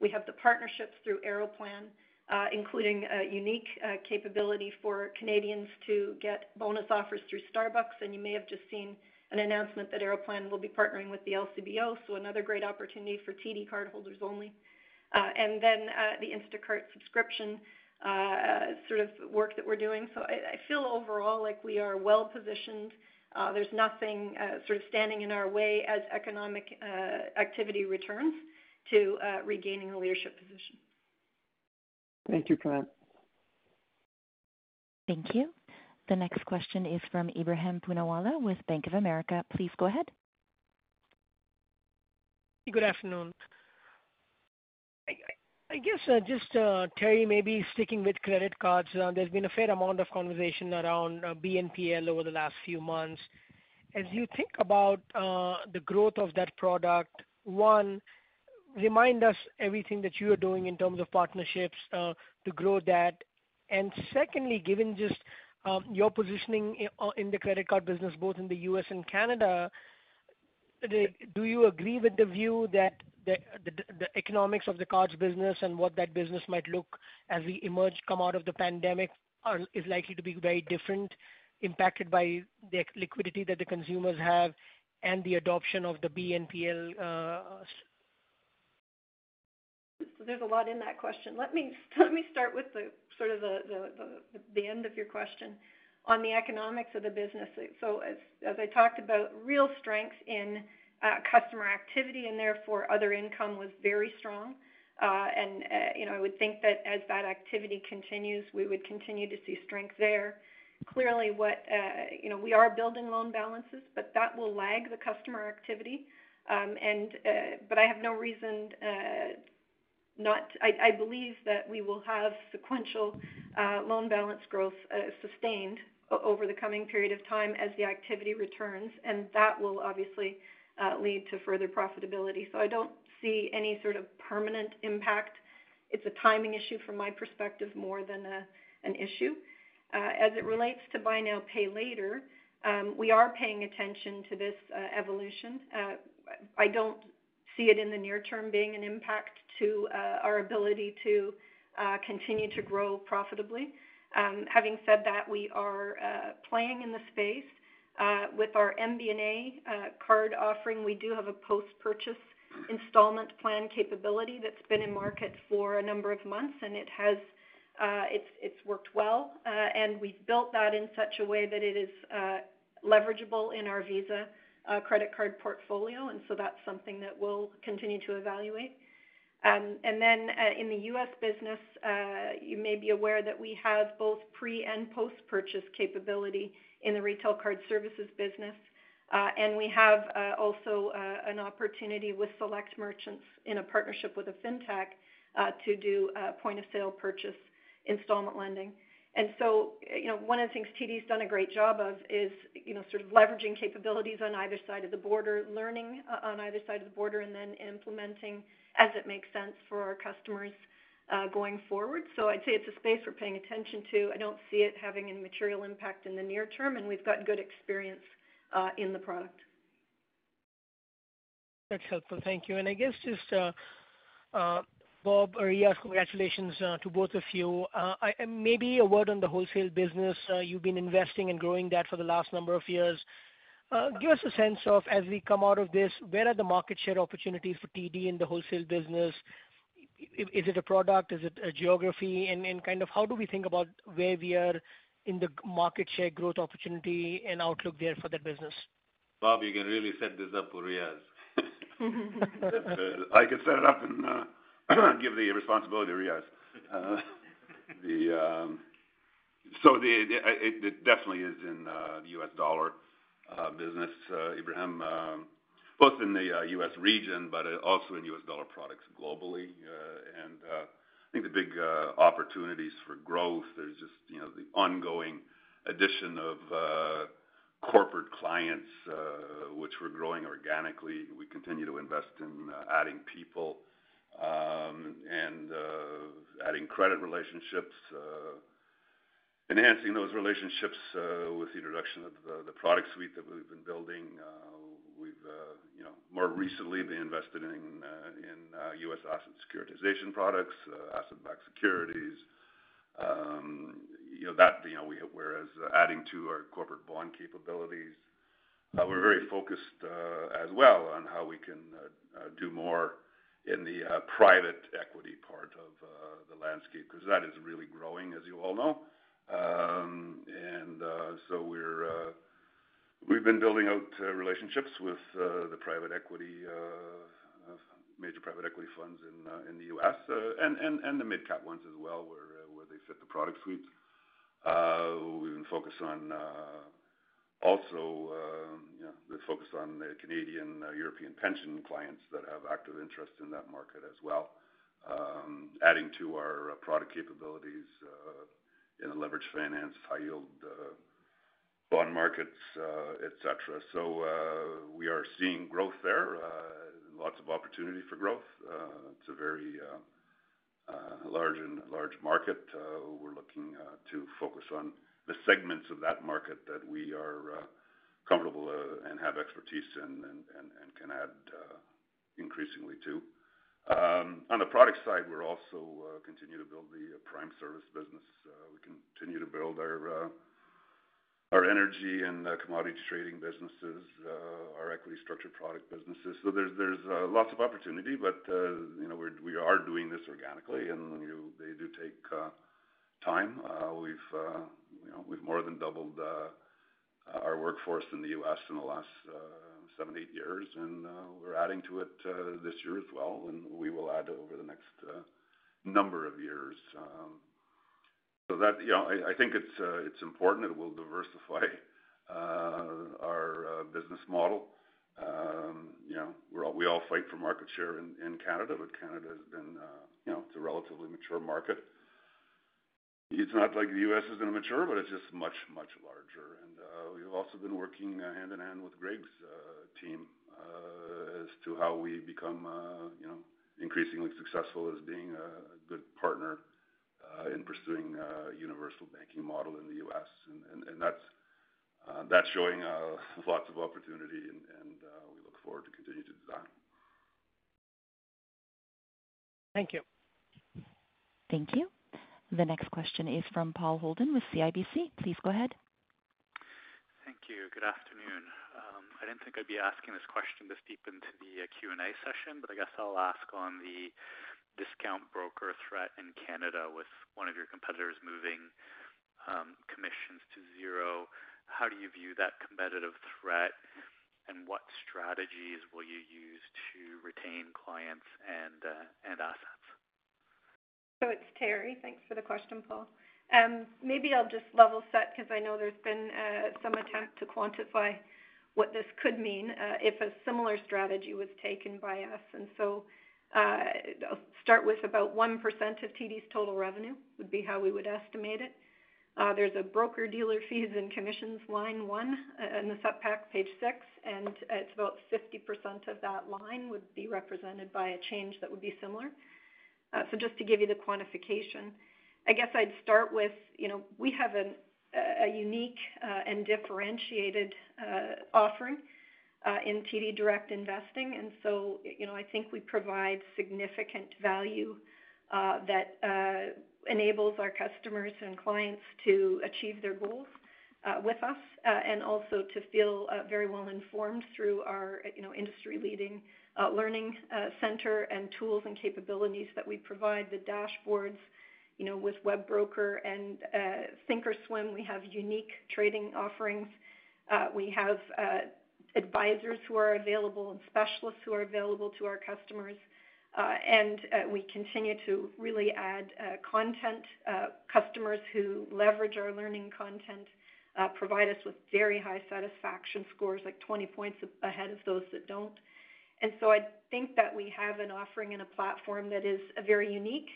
We have the partnerships through Aeroplan, Uh, including a unique uh, capability for Canadians to get bonus offers through Starbucks. And you may have just seen an announcement that Aeroplan will be partnering with the LCBO, so another great opportunity for TD cardholders only. Uh, and then the Instacart subscription sort of work that we're doing. So I feel overall like we are well-positioned. There's nothing sort of standing in our way as economic activity returns to regaining a leadership position. Thank you for that. Thank you. The next question is from Ebrahim Poonawala with Bank of America. Please go ahead. Good afternoon. I guess uh, just uh, Teri, maybe sticking with credit cards, uh, there's been a fair amount of conversation around BNPL over the last few months. As you think about the growth of that product, one, remind us everything that you are doing in terms of partnerships uh, to grow that. And secondly, given just um, your positioning uh, in the credit card business, both in the U.S. and Canada, uh, do you agree with the view that the economics of the cards business and what that business might look as we emerge, come out of the pandemic is likely to be very different, impacted by the liquidity that the consumers have and the adoption of the BNPL? There's a lot in that question. Let me start with the sort of the end of your question on the economics of the business. So as I talked about, real strength in uh, customer activity and therefore other income was very strong. Uh, and uh, you know, I would think that as that activity continues, we would continue to see strength there. Clearly, what you know, we are building loan balances, but that will lag the customer activity. Um, but I have no reason. I believe that we will have sequential uh, loan balance growth uh, sustained over the coming period of time as the activity returns, and that will obviously uh, lead to further profitability. So I don't see any sort of permanent impact. It's a timing issue from my perspective more than an issue. As it relates to buy now, pay later, um, we are paying attention to this evolution. I don't see it in the near term being an impact to uh, our ability to uh, continue to grow profitably. Um, having said that, we are uh, playing in the space with our MBNA card offering. We do have a post-purchase installment plan capability that's been in market for a number of months, and it has it's worked well. And we've built that in such a way that it is leverageable in our Visa credit card portfolio, and so that's something that we'll continue to evaluate. Um, and then, uh, in the U.S. business, uh, you may be aware that we have both pre- and post-purchase capability in the retail card services business. Uh, and we have also an opportunity with select merchants in a partnership with a fintech to do point-of-sale purchase installment lending. And so, you know, one of the things TD's done a great job of is, you know, sort of leveraging capabilities on either side of the border, learning uh, on either side of the border, and then implementing as it makes sense for our customers uh, going forward. So I'd say it's a space we're paying attention to. I don't see it having any material impact in the near term, and we've got good experience uh, in the product. That's helpful. Thank you. And I guess just, Bob uh, or Riaz, congratulations uh, to both of you. Uh, maybe a word on the wholesale business. You've been investing and growing that for the last number of years. Give us a sense of, as we come out of this, where are the market share opportunities for TD in the wholesale business? Is it a product? Is it a geography? And kind of how do we think about where we are in the market share growth opportunity and outlook there for that business? Bob, you can really set this up for Riaz. I could set it up and give the responsibility to Riaz. Uh, um, so it definitely is in uh, the U.S. dollar uh, business, Ebrahim, um, both in the U.S. region, but also in U.S. dollar products globally. And I think the big opportunities for growth, there's just, you know, the ongoing addition of corporate clients, which we're growing organically. We continue to invest in adding people Um, and uh, adding credit relationships, uh, enhancing those relationships uh, with the introduction of the product suite that we've been building. We've, you know, more recently been invested in in uh U.S. asset securitization products, asset-backed securities. Um, you know, that, you know, whereas adding to our corporate bond capabilities. We're very focused as well on how we can do more in the uh, private equity part of uh, the landscape, because that is really growing, as you all know. Um, and uh, so we've been building out relationships with the private equity major private equity funds in the U.S. and the midcap ones as well, where they fit the product suite. We've been focused on also, um, know, the focus on the Canadian uh, European pension clients that have active interest in that market as well, um, adding to our uh, product capabilities uh, in the leveraged finance, high yield bond markets, et cetera. We are seeing growth there, lots of opportunity for growth. It's a very uh uh large and large market. We're looking to focus on the segments of that market that we are uh, comfortable uh, and have expertise in and can add uh, increasingly to. Um, on the product side, we're also continue to build the prime service business. We continue to build our energy and commodity trading businesses, our equity structured product businesses. So there's lots of opportunity, but, you know, we are doing this organically, and, they do take time. We've, you know, we've more than doubled uh, our workforce in the U.S. in the last uh, seven, eight years, and uh, we're adding to it this year as well, and we will add over the next number of years. Um, so that, you know, I think it's important. It will diversify our business model. Um, you know, we all fight for market share in Canada, but Canada has been, you know, it's a relatively mature market. It's not like the U.S. isn't mature, but it's just much, much larger. And uh we've also been working uh, hand in hand with Greg's uh, team uh, as to how we become, you know, increasingly successful as being a good partner in pursuing a universal banking model in the U.S. And that's showing lots of opportunity, and we look forward to continue to do that. Thank you. Thank you. The next question is from Paul Holden with CIBC. Please go ahead. Thank you. Good afternoon. Um, I didn't think I'd be asking this question this deep into the uh, Q&A session, but I guess I'll ask on the discount broker threat in Canada with one of your competitors moving um, commissions to zero. How do you view that competitive threat, and what strategies will you use to retain clients and uh, assets? So it's Teri. Thanks for the question, Paul. Um, maybe I'll just level set because I know there's been uh, some attempt to quantify what this could mean uh, if a similar strategy was taken by us. And so uh, I'll start with about 1% of TD's total revenue, would be how we would estimate it. There's a broker-dealer fees and commissions line one in the sup pack, page six, and it's about 50% of that line would be represented by a change that would be similar. Uh, so, just to give you the quantification, I guess I'd start with, you know, we have a unique uh, and differentiated uh, offering in TD Direct Investing. And so you know, I think we provide significant value that enables our customers and clients to achieve their goals Uh, with us uh, and also to feel uh, very well informed through our, you know, industry-leading learning center and tools and capabilities that we provide, the dashboards, you know, with WebBroker and thinkorswim, we have unique trading offerings. We have advisors who are available and specialists who are available to our customers. and we continue to really add content. Customers who leverage our learning content Uh, provide us with very high satisfaction scores, like 20 points ahead of those that don't. And so I think that we have an offering and a platform that is uh, very unique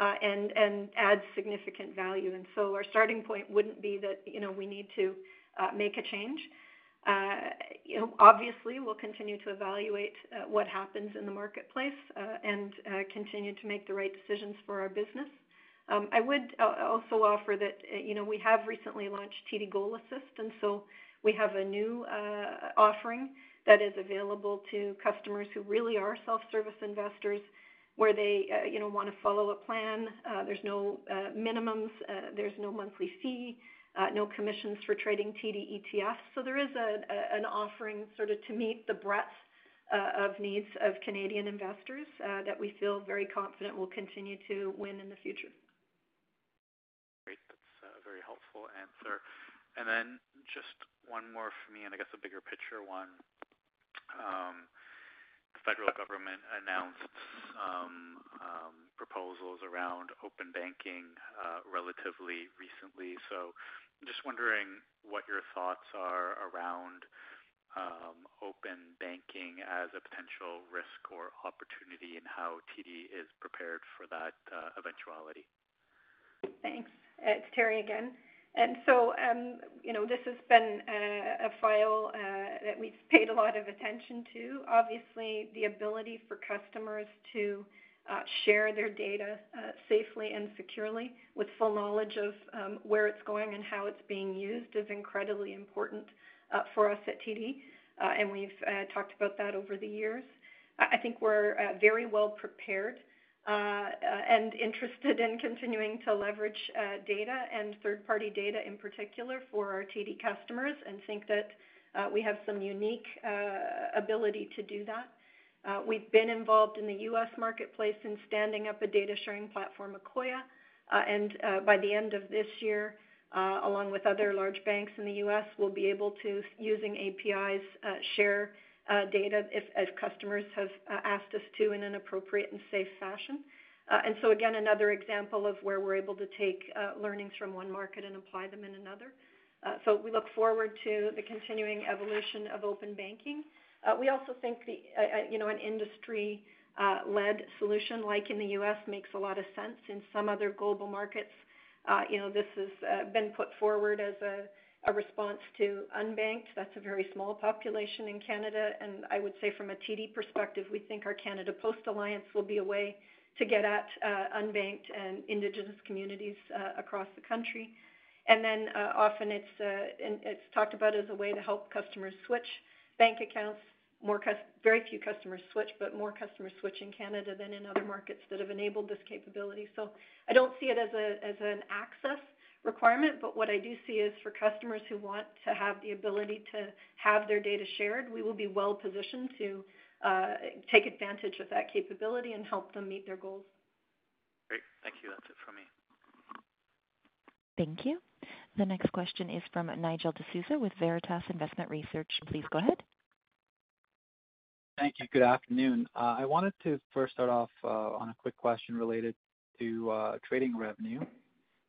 uh, and adds significant value. And so our starting point wouldn't be that, you know, we need to make a change. You know, obviously, we'll continue to evaluate what happens in the marketplace and continue to make the right decisions for our business. Um, I would uh, also offer that, uh, you know, we have recently launched TD Goal Assist, and so we have a new uh, offering that is available to customers who really are self-service investors, where they, you know, wanna follow a plan. There's no minimums, there's no monthly fee, no commissions for trading TD ETFs. So there is an offering sort of to meet the breadth of needs of Canadian investors that we feel very confident will continue to win in the future. Helpful answer. Just one more for me, and I guess a bigger picture one. Um, the federal government announced um, proposals around open banking uh, relatively recently. So I'm just wondering what your thoughts are around um, open banking as a potential risk or opportunity and how TD is prepared for that uh, eventuality. Thanks. Uh, it's Teri again. Um, you know, this has been a file uh, that we've paid a lot of attention to. Obviously, the ability for customers to uh, share their data uh, safely and securely with full knowledge of um, where it's going and how it's being used is incredibly important for us at TD. And we've talked about that over the years. I think we're very well prepared and interested in continuing to leverage uh, data and third-party data in particular for our TD customers and think that uh, we have some unique uh, ability to do that. We've been involved in the U.S. marketplace in standing up a data sharing platform, Akoya. And by the end of this year, along with other large banks in the U.S., we'll be able to, using APIs, share data if customers have asked us to in an appropriate and safe fashion. Uh, and so again, another example of where we're able to take uh, learnings from one market and apply them in another. Uh, so we look forward to the continuing evolution of open banking. We also think the, you know, an industry led solution like in the U.S. makes a lot of sense. In some other global markets, you know, this has been put forward as a response to unbanked. That's a very small population in Canada. And I would say from a TD perspective, we think our Canada Post Alliance will be a way to get at uh, unbanked and indigenous communities uh, across the country. And then uh, often it's it's talked about as a way to help customers switch bank accounts. More Very few customers switch, but more customers switch in Canada than in other markets that have enabled this capability. So I don't see it as, a, as an access requirement, but what I do see is for customers who want to have the ability to have their data shared, we will be well positioned to Uh, take advantage of that capability and help them meet their goals. Great. Thank you. That's it from me. Thank you. The next question is from Nigel D'Souza with Veritas Investment Research. Please go ahead. Thank you. Good afternoon. Uh, I wanted to first start off uh, on a quick question related to trading revenue.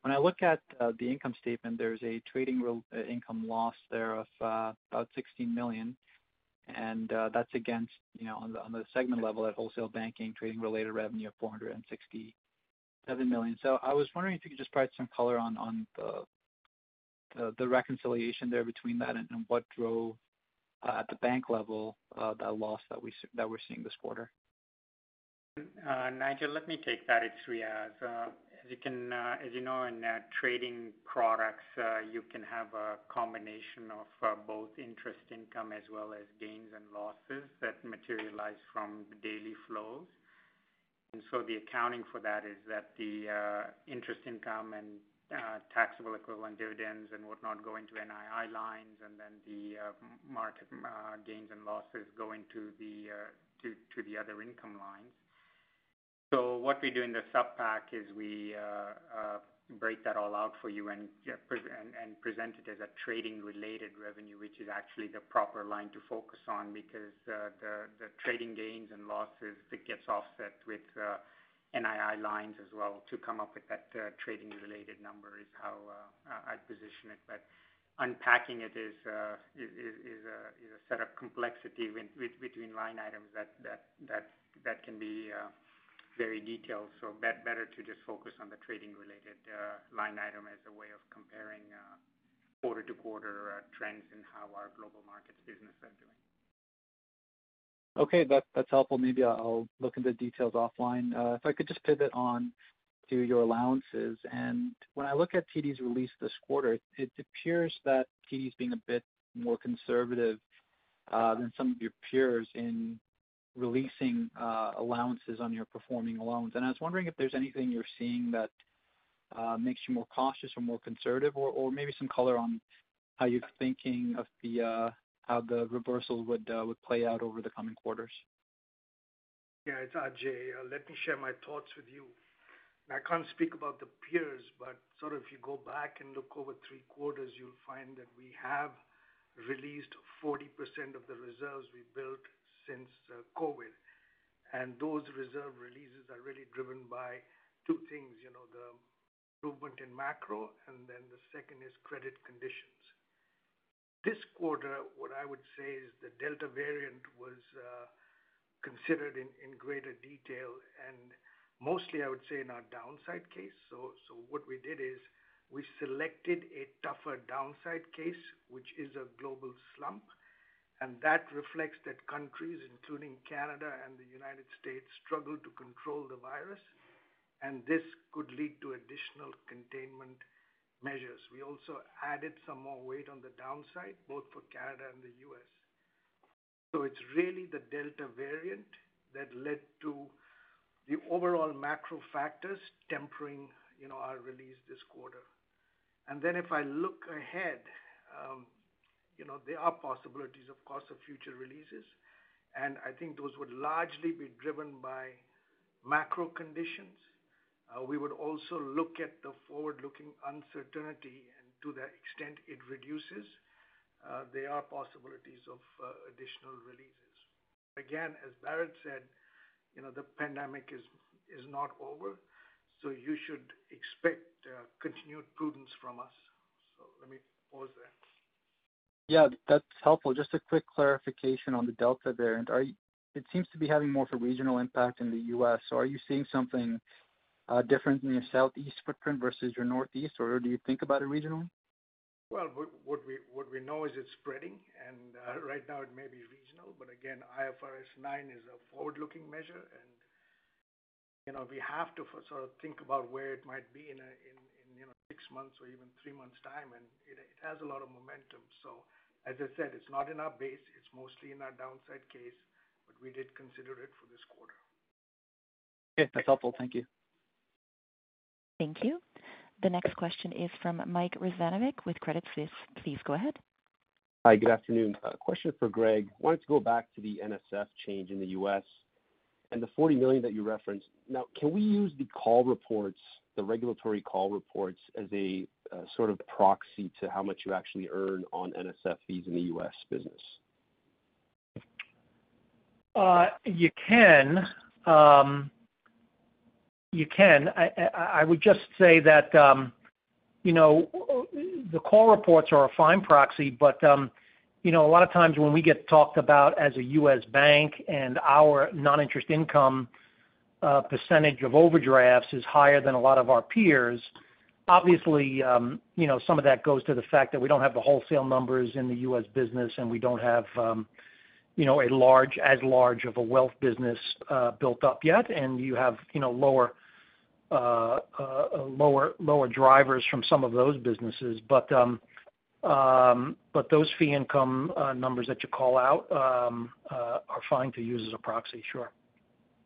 When I look at the income statement, there's a trading income loss there of about 16 million, and uh, that's against, you know, on the segment level at wholesale banking, trading related revenue of 467 million. So I was wondering if you could just provide some color on the the the reconciliation there between that and what drove uh, at the bank level uh, that loss that we're seeing this quarter. Nigel, let me take that. It's Riaz. As you can, as you know, in uh, trading products, uh, you can have a combination of uh, both interest income as well as gains and losses that materialize from the daily flows. And so the accounting for that is that the interest income and taxable equivalent dividends and whatnot go into NII lines, and then the market gains and losses go into the uh to the other income lines. So what we do in the Supp Pack is we uh, break that all out for you and present it as a trading-related revenue, which is actually the proper line to focus on because uh, the trading gains and losses that gets offset with uh, NII lines as well to come up with that trading-related number is how I'd position it. But unpacking it is a set of complexity between line items that can be very detailed. So better to just focus on the trading-related uh, line item as a way of comparing uh, quarter-to-quarter uh, trends in how our global markets business are doing. Okay. That's helpful. Maybe I'll look into details offline. If I could just pivot on to your allowances. And when I look at TD's release this quarter, it appears that TD is being a bit more conservative than some of your peers in releasing uh, allowances on your performing loans. And I was wondering if there's anything you're seeing that uh, makes you more cautious or more conservative or maybe some color on how you're thinking of the uh how the reversals would uh, would play out over the coming quarters. Yeah, it's Ajai. Let me share my thoughts with you. I can't speak about the peers, but sort of if you go back and look over three quarters, you'll find that we have released 40% of the reserves we built since uh, COVID. And those reserve releases are really driven by two things, you know, the improvement in macro, and then the second is credit conditions. This quarter, what I would say is the Delta variant was uh, considered in greater detail and mostly I would say in our downside case. What we did is we selected a tougher downside case, which is a global slump, and that reflects that countries, including Canada and the United States, struggle to control the virus, and this could lead to additional containment measures. We also added some more weight on the downside, both for Canada and the U.S. So it's really the Delta variant that led to the overall macro factors tempering, you know, our release this quarter. And then if I look ahead, um, you know, there are possibilities, of course, of future releases, and I think those would largely be driven by macro conditions. Uh, we would also look at the forward-looking uncertainty, and to the extent it reduces, uh, there are possibilities of uh, additional releases. Again, as Bharat said, you know, the pandemic is not over, so you should expect continued prudence from us. So let me pause there. Yeah, that's helpful. Just a quick clarification on the Delta variant. It seems to be having more of a regional impact in the U.S. Are you seeing something uh, different in your Southeast footprint versus your Northeast, or do you think about it regionally? Well, what we know is it's spreading, and uh, right now it may be regional, but again, IFRS 9 is a forward-looking measure and, you know, we have to sort of think about where it might be in months or even three months' time, and it has a lot of momentum. So as I said, it's not in our base, it's mostly in our downside case, but we did consider it for this quarter. Okay. That's helpful. Thank you. Thank you. The next question is from Mike Rizvanovic with Credit Suisse. Please go ahead. Hi, good afternoon. A question for Greg. Wanted to go back to the NSF change in the U.S. and the 40 million that you referenced. Now, can we use the call reports, the regulatory call reports as a uh, sort of proxy to how much you actually earn on NSF fees in the U.S. business? Uh, you can. Um, you can. I would just say that, um, you know, the call reports are a fine proxy, but, um, you know, a lot of times when we get talked about as a U.S. bank and our non-interest income percentage of overdrafts is higher than a lot of our peers, obviously, um, you know, some of that goes to the fact that we don't have the wholesale numbers in the U.S. business, and we don't have, um, you know, a large as large of a wealth business uh, built up yet. And you have, you know, lower uh, uh lower lower drivers from some of those businesses. But um, but those fee income uh, numbers that you call out are fine to use as a proxy, sure.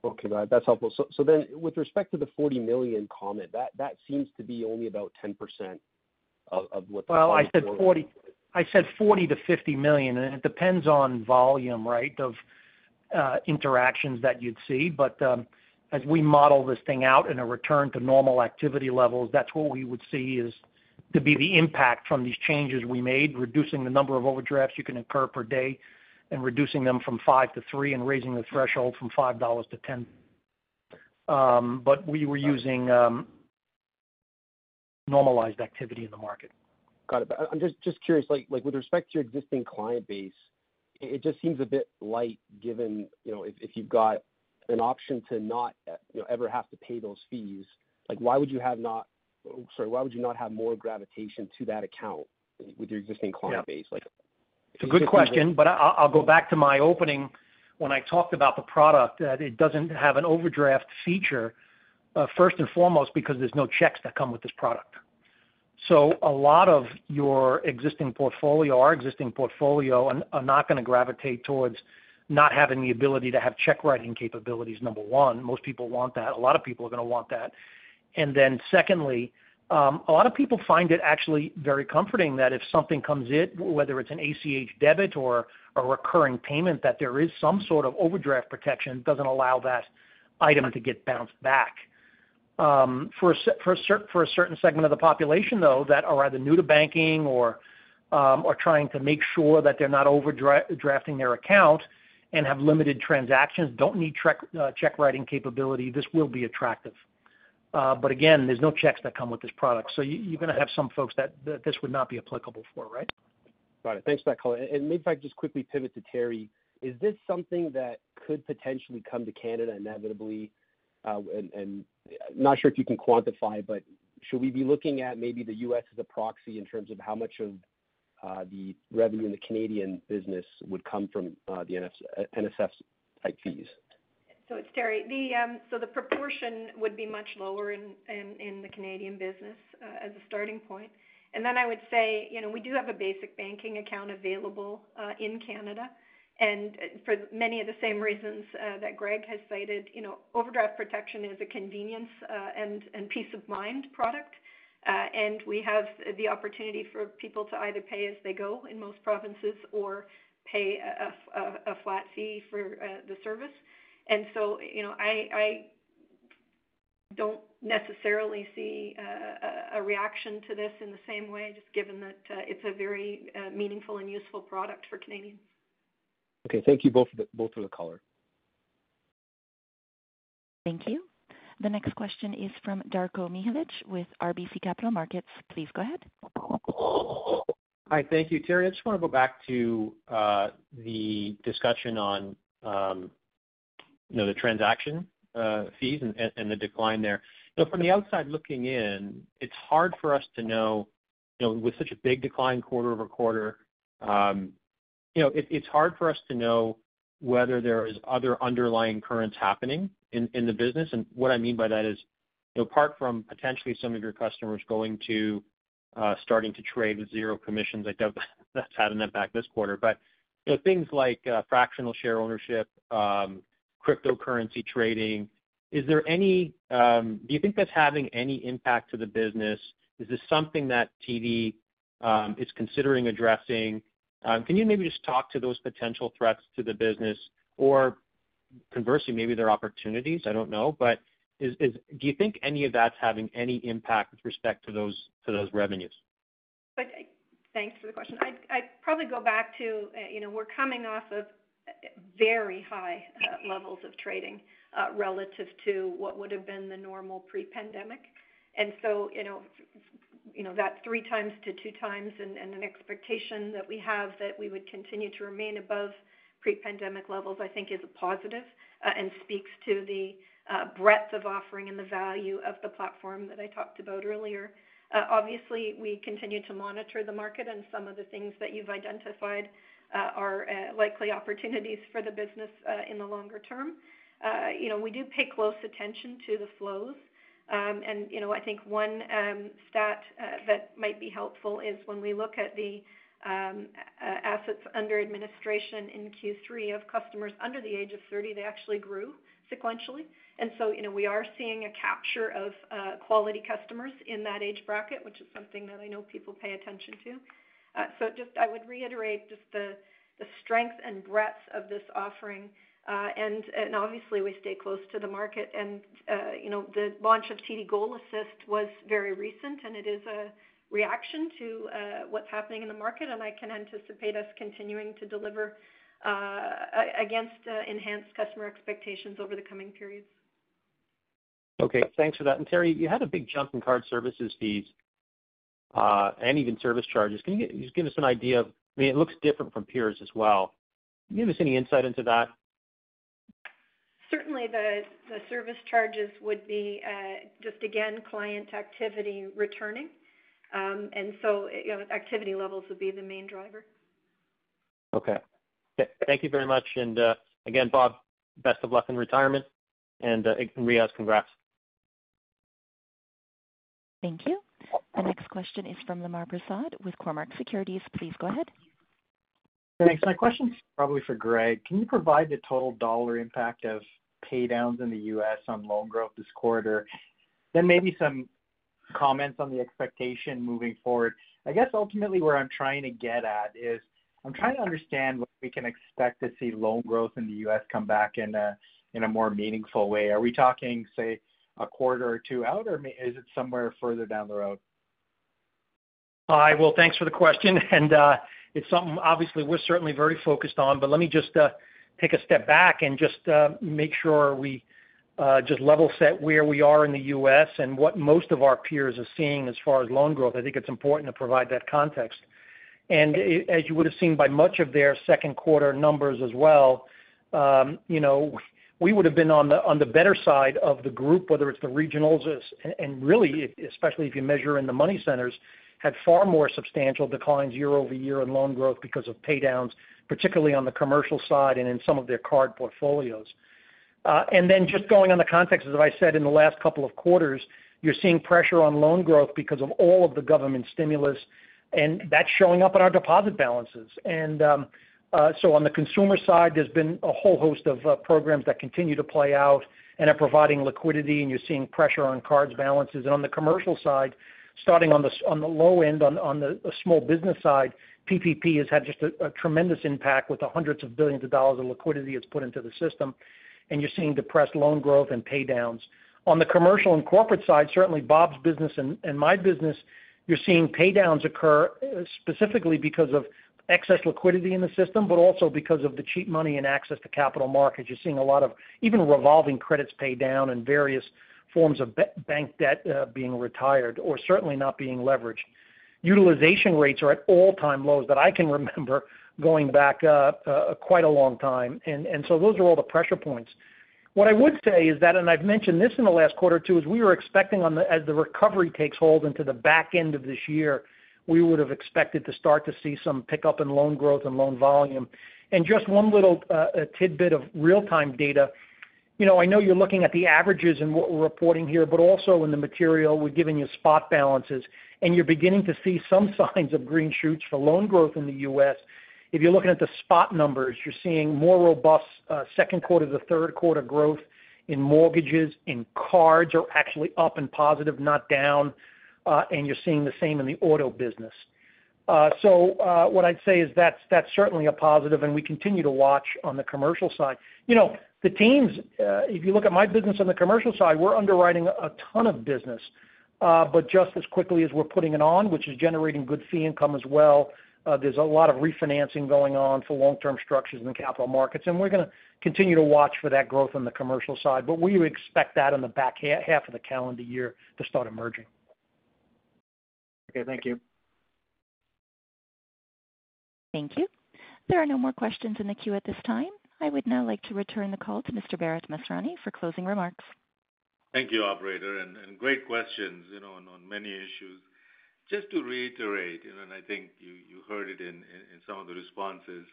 Okay. That's helpful. So then with respect to the 40 million comment, that seems to be only about 10% of what the- Well, I said 40, I said $40 million-$50 million, and it depends on volume, right, of uh, interactions that you'd see. But, um, as we model this thing out in a return to normal activity levels, that's what we would see is to be the impact from these changes we made, reducing the number of overdrafts you can incur per day and reducing them from five to three and raising the threshold from $5 to 10. Um, but we were using um, normalized activity in the market. Got it. I'm just curious, like with respect to your existing client base, it just seems a bit light given, you know, if you've got an option to not, you know, ever have to pay those fees, like, why would you have not sorry, why would you not have more gravitation to that account with your existing client base? It's a good question, but I'll go back to my opening when I talked about the product, that it doesn't have an overdraft feature, uh, first and foremost, because there's no checks that come with this product. So a lot of your existing portfolio, our existing portfolio are not gonna gravitate towards not having the ability to have check writing capabilities, number one. Most people want that. A lot of people are gonna want that. And then secondly, Um, a lot of people find it actually very comforting that if something comes in, whether it's an ACH debit or a recurring payment, that there is some sort of overdraft protection, doesn't allow that item to get bounced back. Um, for a certain segment of the population, though, that are either new to banking or um are trying to make sure that they're not overdrafting their account and have limited transactions, don't need uh, check writing capability, this will be attractive. Uh, but again, there's no checks that come with this product. So you're gonna have some folks that this would not be applicable for, right? Got it. Thanks for that color. And maybe if I could just quickly pivot to Teri, Is this something that could potentially come to Canada inevitably? Uh, and not sure if you can quantify, but should we be looking at maybe the U.S. as a proxy in terms of how much of uh, the revenue in the Canadian business would come from the NSF type fees? It's Teri. Um, the proportion would be much lower in the Canadian business uh, as a starting point. And then I would say, you know, we do have a basic banking account available uh, in Canada. And uh, for many of the same reasons that Greg has cited, you know, overdraft protection is a convenience and peace of mind product. And we have the opportunity for people to either pay as they go in most provinces or pay a flat fee for the service. And so, you know, I don't necessarily see uh, a reaction to this in the same way, just given that uh, it's a very uh, meaningful and useful product for Canadians. Okay. Thank you both for the both for the color. Thank you. The next question is from Darko Mihelic with RBC Capital Markets. Please go ahead. Hi. Thank you. Teri, I just wanna go back to the discussion on, you know, the transaction uh, fees and the decline there. You know, From the outside looking in, it's hard for us to know, you know, with such a big decline quarter-over-quarter, um, you know, it's hard for us to know whether there is other underlying currents happening in the business. And what I mean by that is, you know, apart from potentially some of your customers going to uh, starting to trade with zero commissions, I doubt that's had an impact this quarter. But, you know, things like uh, fractional share ownership, um, cryptocurrency trading, is there any, um, do you think that's having any impact to the business? Is this something that TD um, is considering addressing? Um, can you maybe just talk to those potential threats to the business? Or conversely, maybe they're opportunities, I don't know. But do you think any of that's having any impact with respect to those revenues? Uh, thanks for the question. I'd probably go back to, uh, you know, we're coming off of very high uh, levels of trading uh, relative to what would have been the normal pre-pandemic. And so, you know, that 3x to 2x and an expectation that we have that we would continue to remain above pre-pandemic levels, I think is a positive uh, and speaks to the breadth of offering and the value of the platform that I talked about earlier. Obviously, we continue to monitor the market, and some of the things that you've identified Uh, are uh, likely opportunities for the business uh, in the longer term. You know, we do pay close attention to the flows. Um, and you know, I think one um, stat that might be helpful is when we look at the um, assets under administration in Q3 of customers under the age of 30, they actually grew sequentially. And so you know, we are seeing a capture of quality customers in that age bracket, which is something that I know people pay attention to. Uh, just I would reiterate just the strength and breadth of this offering uh, And obviously, we stay close to the market. And uh, you know, the launch of TD Goal Assist was very recent, and it is a reaction to what's happening in the market. And I can anticipate us continuing to deliver against enhanced customer expectations over the coming periods. Okay. Thanks for that. And Teri, you had a big jump in card services fees Uh, and even service charges. Can you just give us an idea of, I mean, it looks different from peers as well. Can you give us any insight into that? Certainly, the service charges would be uh, just, again, client activity returning. Um, and so activity levels would be the main driver. Okay. Thank you very much. And uh, again, Bob, best of luck in retirement. And Riaz, congrats. Thank you. The next question is from Lemar Persaud with Cormark Securities. Please go ahead. Thanks. My question's probably for Greg. Can you provide the total dollar impact of paydowns in the U.S. on loan growth this quarter? Then maybe some comments on the expectation moving forward. I guess ultimately where I'm trying to get at is I'm trying to understand what we can expect to see loan growth in the U.S. come back in a more meaningful way. Are we talking, say, a quarter or two out, or is it somewhere further down the road? Hi. Well, thanks for the question. And uh, it's something obviously we're certainly very focused on. But let me just uh, take a step back and just uh, make sure we just level set where we are in the U.S. and what most of our peers are seeing as far as loan growth. I think it's important to provide that context. And as you would have seen by much of their second quarter numbers as well, um, we would have been on the on the better side of the group, whether it's the regionals and really, especially if you measure in the money centers, had far more substantial declines year-over-year in loan growth because of paydowns, particularly on the commercial side and in some of their card portfolios. Uh, and then just going on the context, as I said, in the last couple of quarters, you're seeing pressure on loan growth because of all of the government stimulus, and that's showing up in our deposit balances. And um, Uh, so on the consumer side, there's been a whole host of uh, programs that continue to play out and are providing liquidity, and you're seeing pressure on cards balances. And on the commercial side, starting on the on the low end, on on the small business side, PPP has had just a tremendous impact with the hundreds of billions of dollars of liquidity it's put into the system. And you're seeing depressed loan growth and paydowns. On the commercial and corporate side, certainly Bob's business and my business, you're seeing paydowns occur uh, specifically because of excess liquidity in the system, but also because of the cheap money and access to capital markets. You're seeing a lot of even revolving credits pay down and various forms of bank debt uh, being retired or certainly not being leveraged. Utilization rates are at all-time lows that I can remember going back uh, uh, quite a long time. And and so those are all the pressure points. What I would say is that, and I've mentioned this in the last quarter too, is we were expecting on the as the recovery takes hold into the back end of this year, we would have expected to start to see some pickup in loan growth and loan volume. And just one little uh, tidbit of real-time data. You know, I know you're looking at the averages and what we're reporting here, but also in the material, we're giving you spot balances. And you're beginning to see some signs of green shoots for loan growth in the U.S. If you're looking at the spot numbers, you're seeing more robust uh, second quarter to third quarter growth in mortgages. In cards are actually up and positive, not down. Uh, and you're seeing the same in the auto business. Uh, so uh, what I'd say is that's that's certainly a positive, and we continue to watch on the commercial side. You know, the teams, if you look at my business on the commercial side, we're underwriting a ton of business, but just as quickly as we're putting it on, which is generating good fee income as well. There's a lot of refinancing going on for long-term structures in the capital markets. And we're going to continue to watch for that growth on the commercial side. But we expect that in the back half of the calendar year to start emerging. Okay. Thank you. Thank you. There are no more questions in the queue at this time. I would now like to return the call to Mr. Bharat Masrani for closing remarks. Thank you, operator. And great questions on many issues. Just to reiterate, and I think you heard it in some of the responses,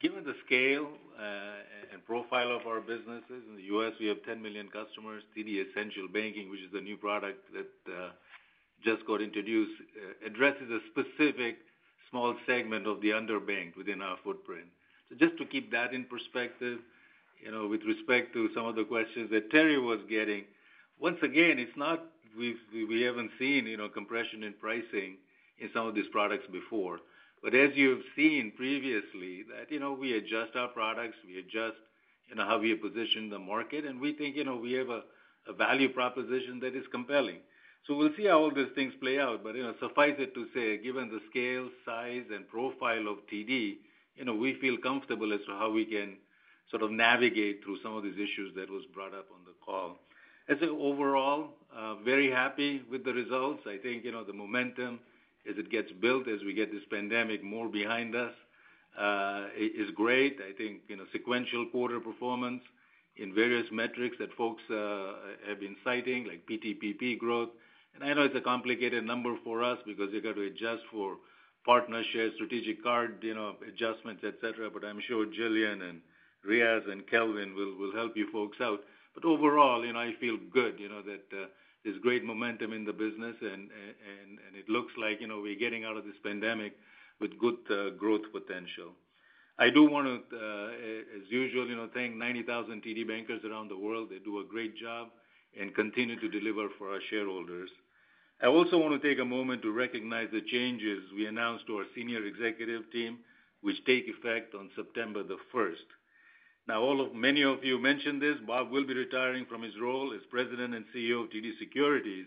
given the scale uh, and profile of our businesses in the U.S., we have 10 million customers. TD Essential Banking, which is the new product that uh, just got introduced, uh, addresses a specific small segment of the underbanked within our footprint. So just to keep that in perspective, you know, with respect to some of the questions that Teri was getting, once again, it's not we we haven't seen you know, compression in pricing in some of these products before. But as you've seen previously, that you know, we adjust our products, we adjust you know, how we position the market, and we think, you know, we have a value proposition that is compelling. So we'll see how all these things play out. But you know, suffice it to say, given the scale, size, and profile of TD, you know, we feel comfortable as to how we can sort of navigate through some of these issues that was brought up on the call. I'd say overall, uh, very happy with the results. I think, you know, the momentum as it gets built, as we get this pandemic more behind us, uh, is great. I think, you know, sequential quarter performance in various metrics that folks uh, have been citing, like PTPP growth. I know it's a complicated number for us because you got to adjust for partner shares, strategic card, you know, adjustments, et cetera. But I'm sure Gillian and Riaz and Kelvin will help you folks out. But overall, you know, I feel good, you know, that uh, there's great momentum in the business and it looks like, you know, we're getting out of this pandemic with good uh, growth potential. I do wanna, uh, as usual, you know, thank 90,000 TD bankers around the world. They do a great job and continue to deliver for our shareholders. I also want to take a moment to recognize the changes we announced to our senior executive team, which take effect on September the 1st. Now, Many of you mentioned this, Bob will be retiring from his role as President and CEO of TD Securities,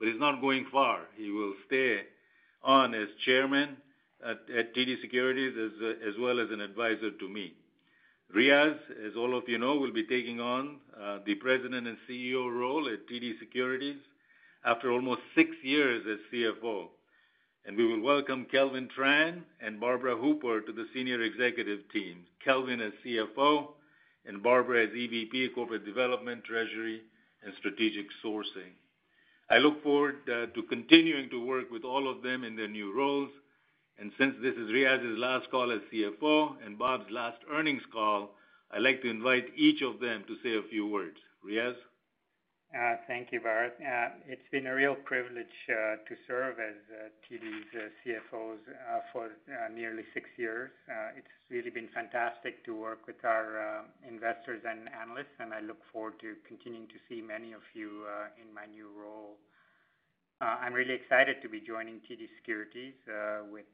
but he's not going far. He will stay on as Chairman at TD Securities as well as an advisor to me. Riaz, as all of you know, will be taking on uh, the President and CEO role at TD Securities after almost six years as CFO. And we will welcome Kelvin Tran and Barbara Hooper to the senior executive team. Kelvin as CFO and Barbara as EVP, Corporate Development, Treasury, and Strategic Sourcing. I look forward uh, to continuing to work with all of them in their new roles. And since this is Riaz's last call as CFO and Bob's last earnings call, I'd like to invite each of them to say a few words. Riaz? Uh, thank you, Bharat. Uh, it's been a real privilege uh, to serve as TD's CFO for nearly six years. It's really been fantastic to work with our investors and analysts, and I look forward to continuing to see many of you in my new role. I'm really excited to be joining TD Securities with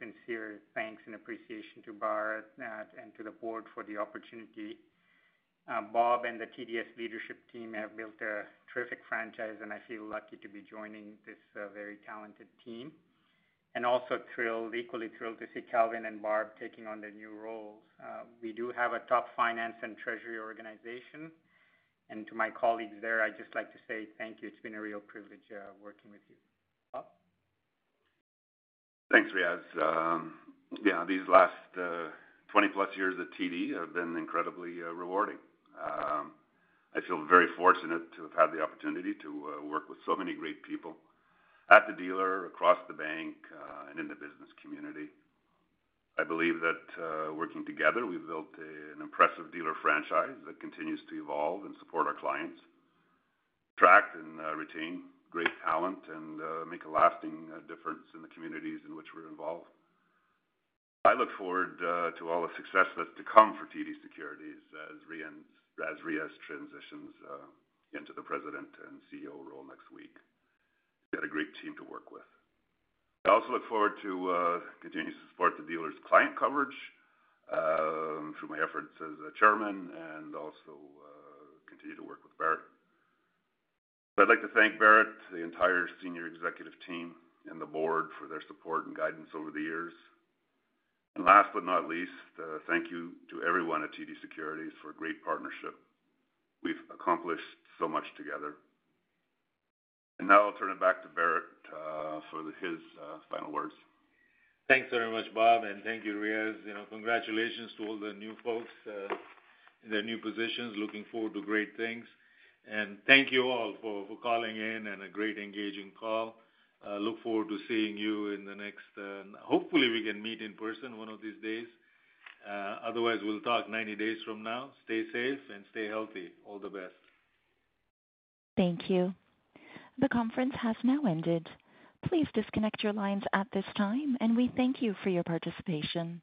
sincere thanks and appreciation to Bharat and to the board for the opportunity. Uh, Bob and the TDS leadership team have built a terrific franchise, and I feel lucky to be joining this uh, very talented team. And also thrilled, equally thrilled to see Kelvin and Barb taking on their new roles. Uh, we do have a top finance and treasury organization. And to my colleagues there, I'd just like to say thank you. It's been a real privilege working with you. Bob? Thanks, Riaz. Um, yeah, these last 20+ years at TD have been incredibly rewarding. Um, I feel very fortunate to have had the opportunity to uh, work with so many great people at the dealer, across the bank, uh, and in the business community. I believe that uh, working together, we've built an impressive dealer franchise that continues to evolve and support our clients, attract and retain great talent, and make a lasting difference in the communities in which we're involved. I look forward to all the success that's to come for TD Securities as Riaz transitions uh, into the President and CEO role next week. he Got a great team to work with. I also look forward to uh, continuing to support the dealer's client coverage um, through my efforts as a chairman and also uh, continue to work with Bharat. I'd like to thank Bharat, the entire senior executive team, and the board for their support and guidance over the years. And last but not least, uh, thank you to everyone at TD Securities for a great partnership. We've accomplished so much together. And now I'll turn it back to Bharat uh, for his uh, final words. Thanks very much, Bob, and thank you, Riaz. You know, congratulations to all the new folks in their new positions. Looking forward to great things. And thank you all for calling in and a great engaging call. Uh, look forward to seeing you in the next. Uh, hopefully, we can meet in person one of these days. Uh, otherwise, we'll talk 90 days from now. Stay safe and stay healthy. All the best. Thank you. The conference has now ended. Please disconnect your lines at this time, and we thank you for your participation.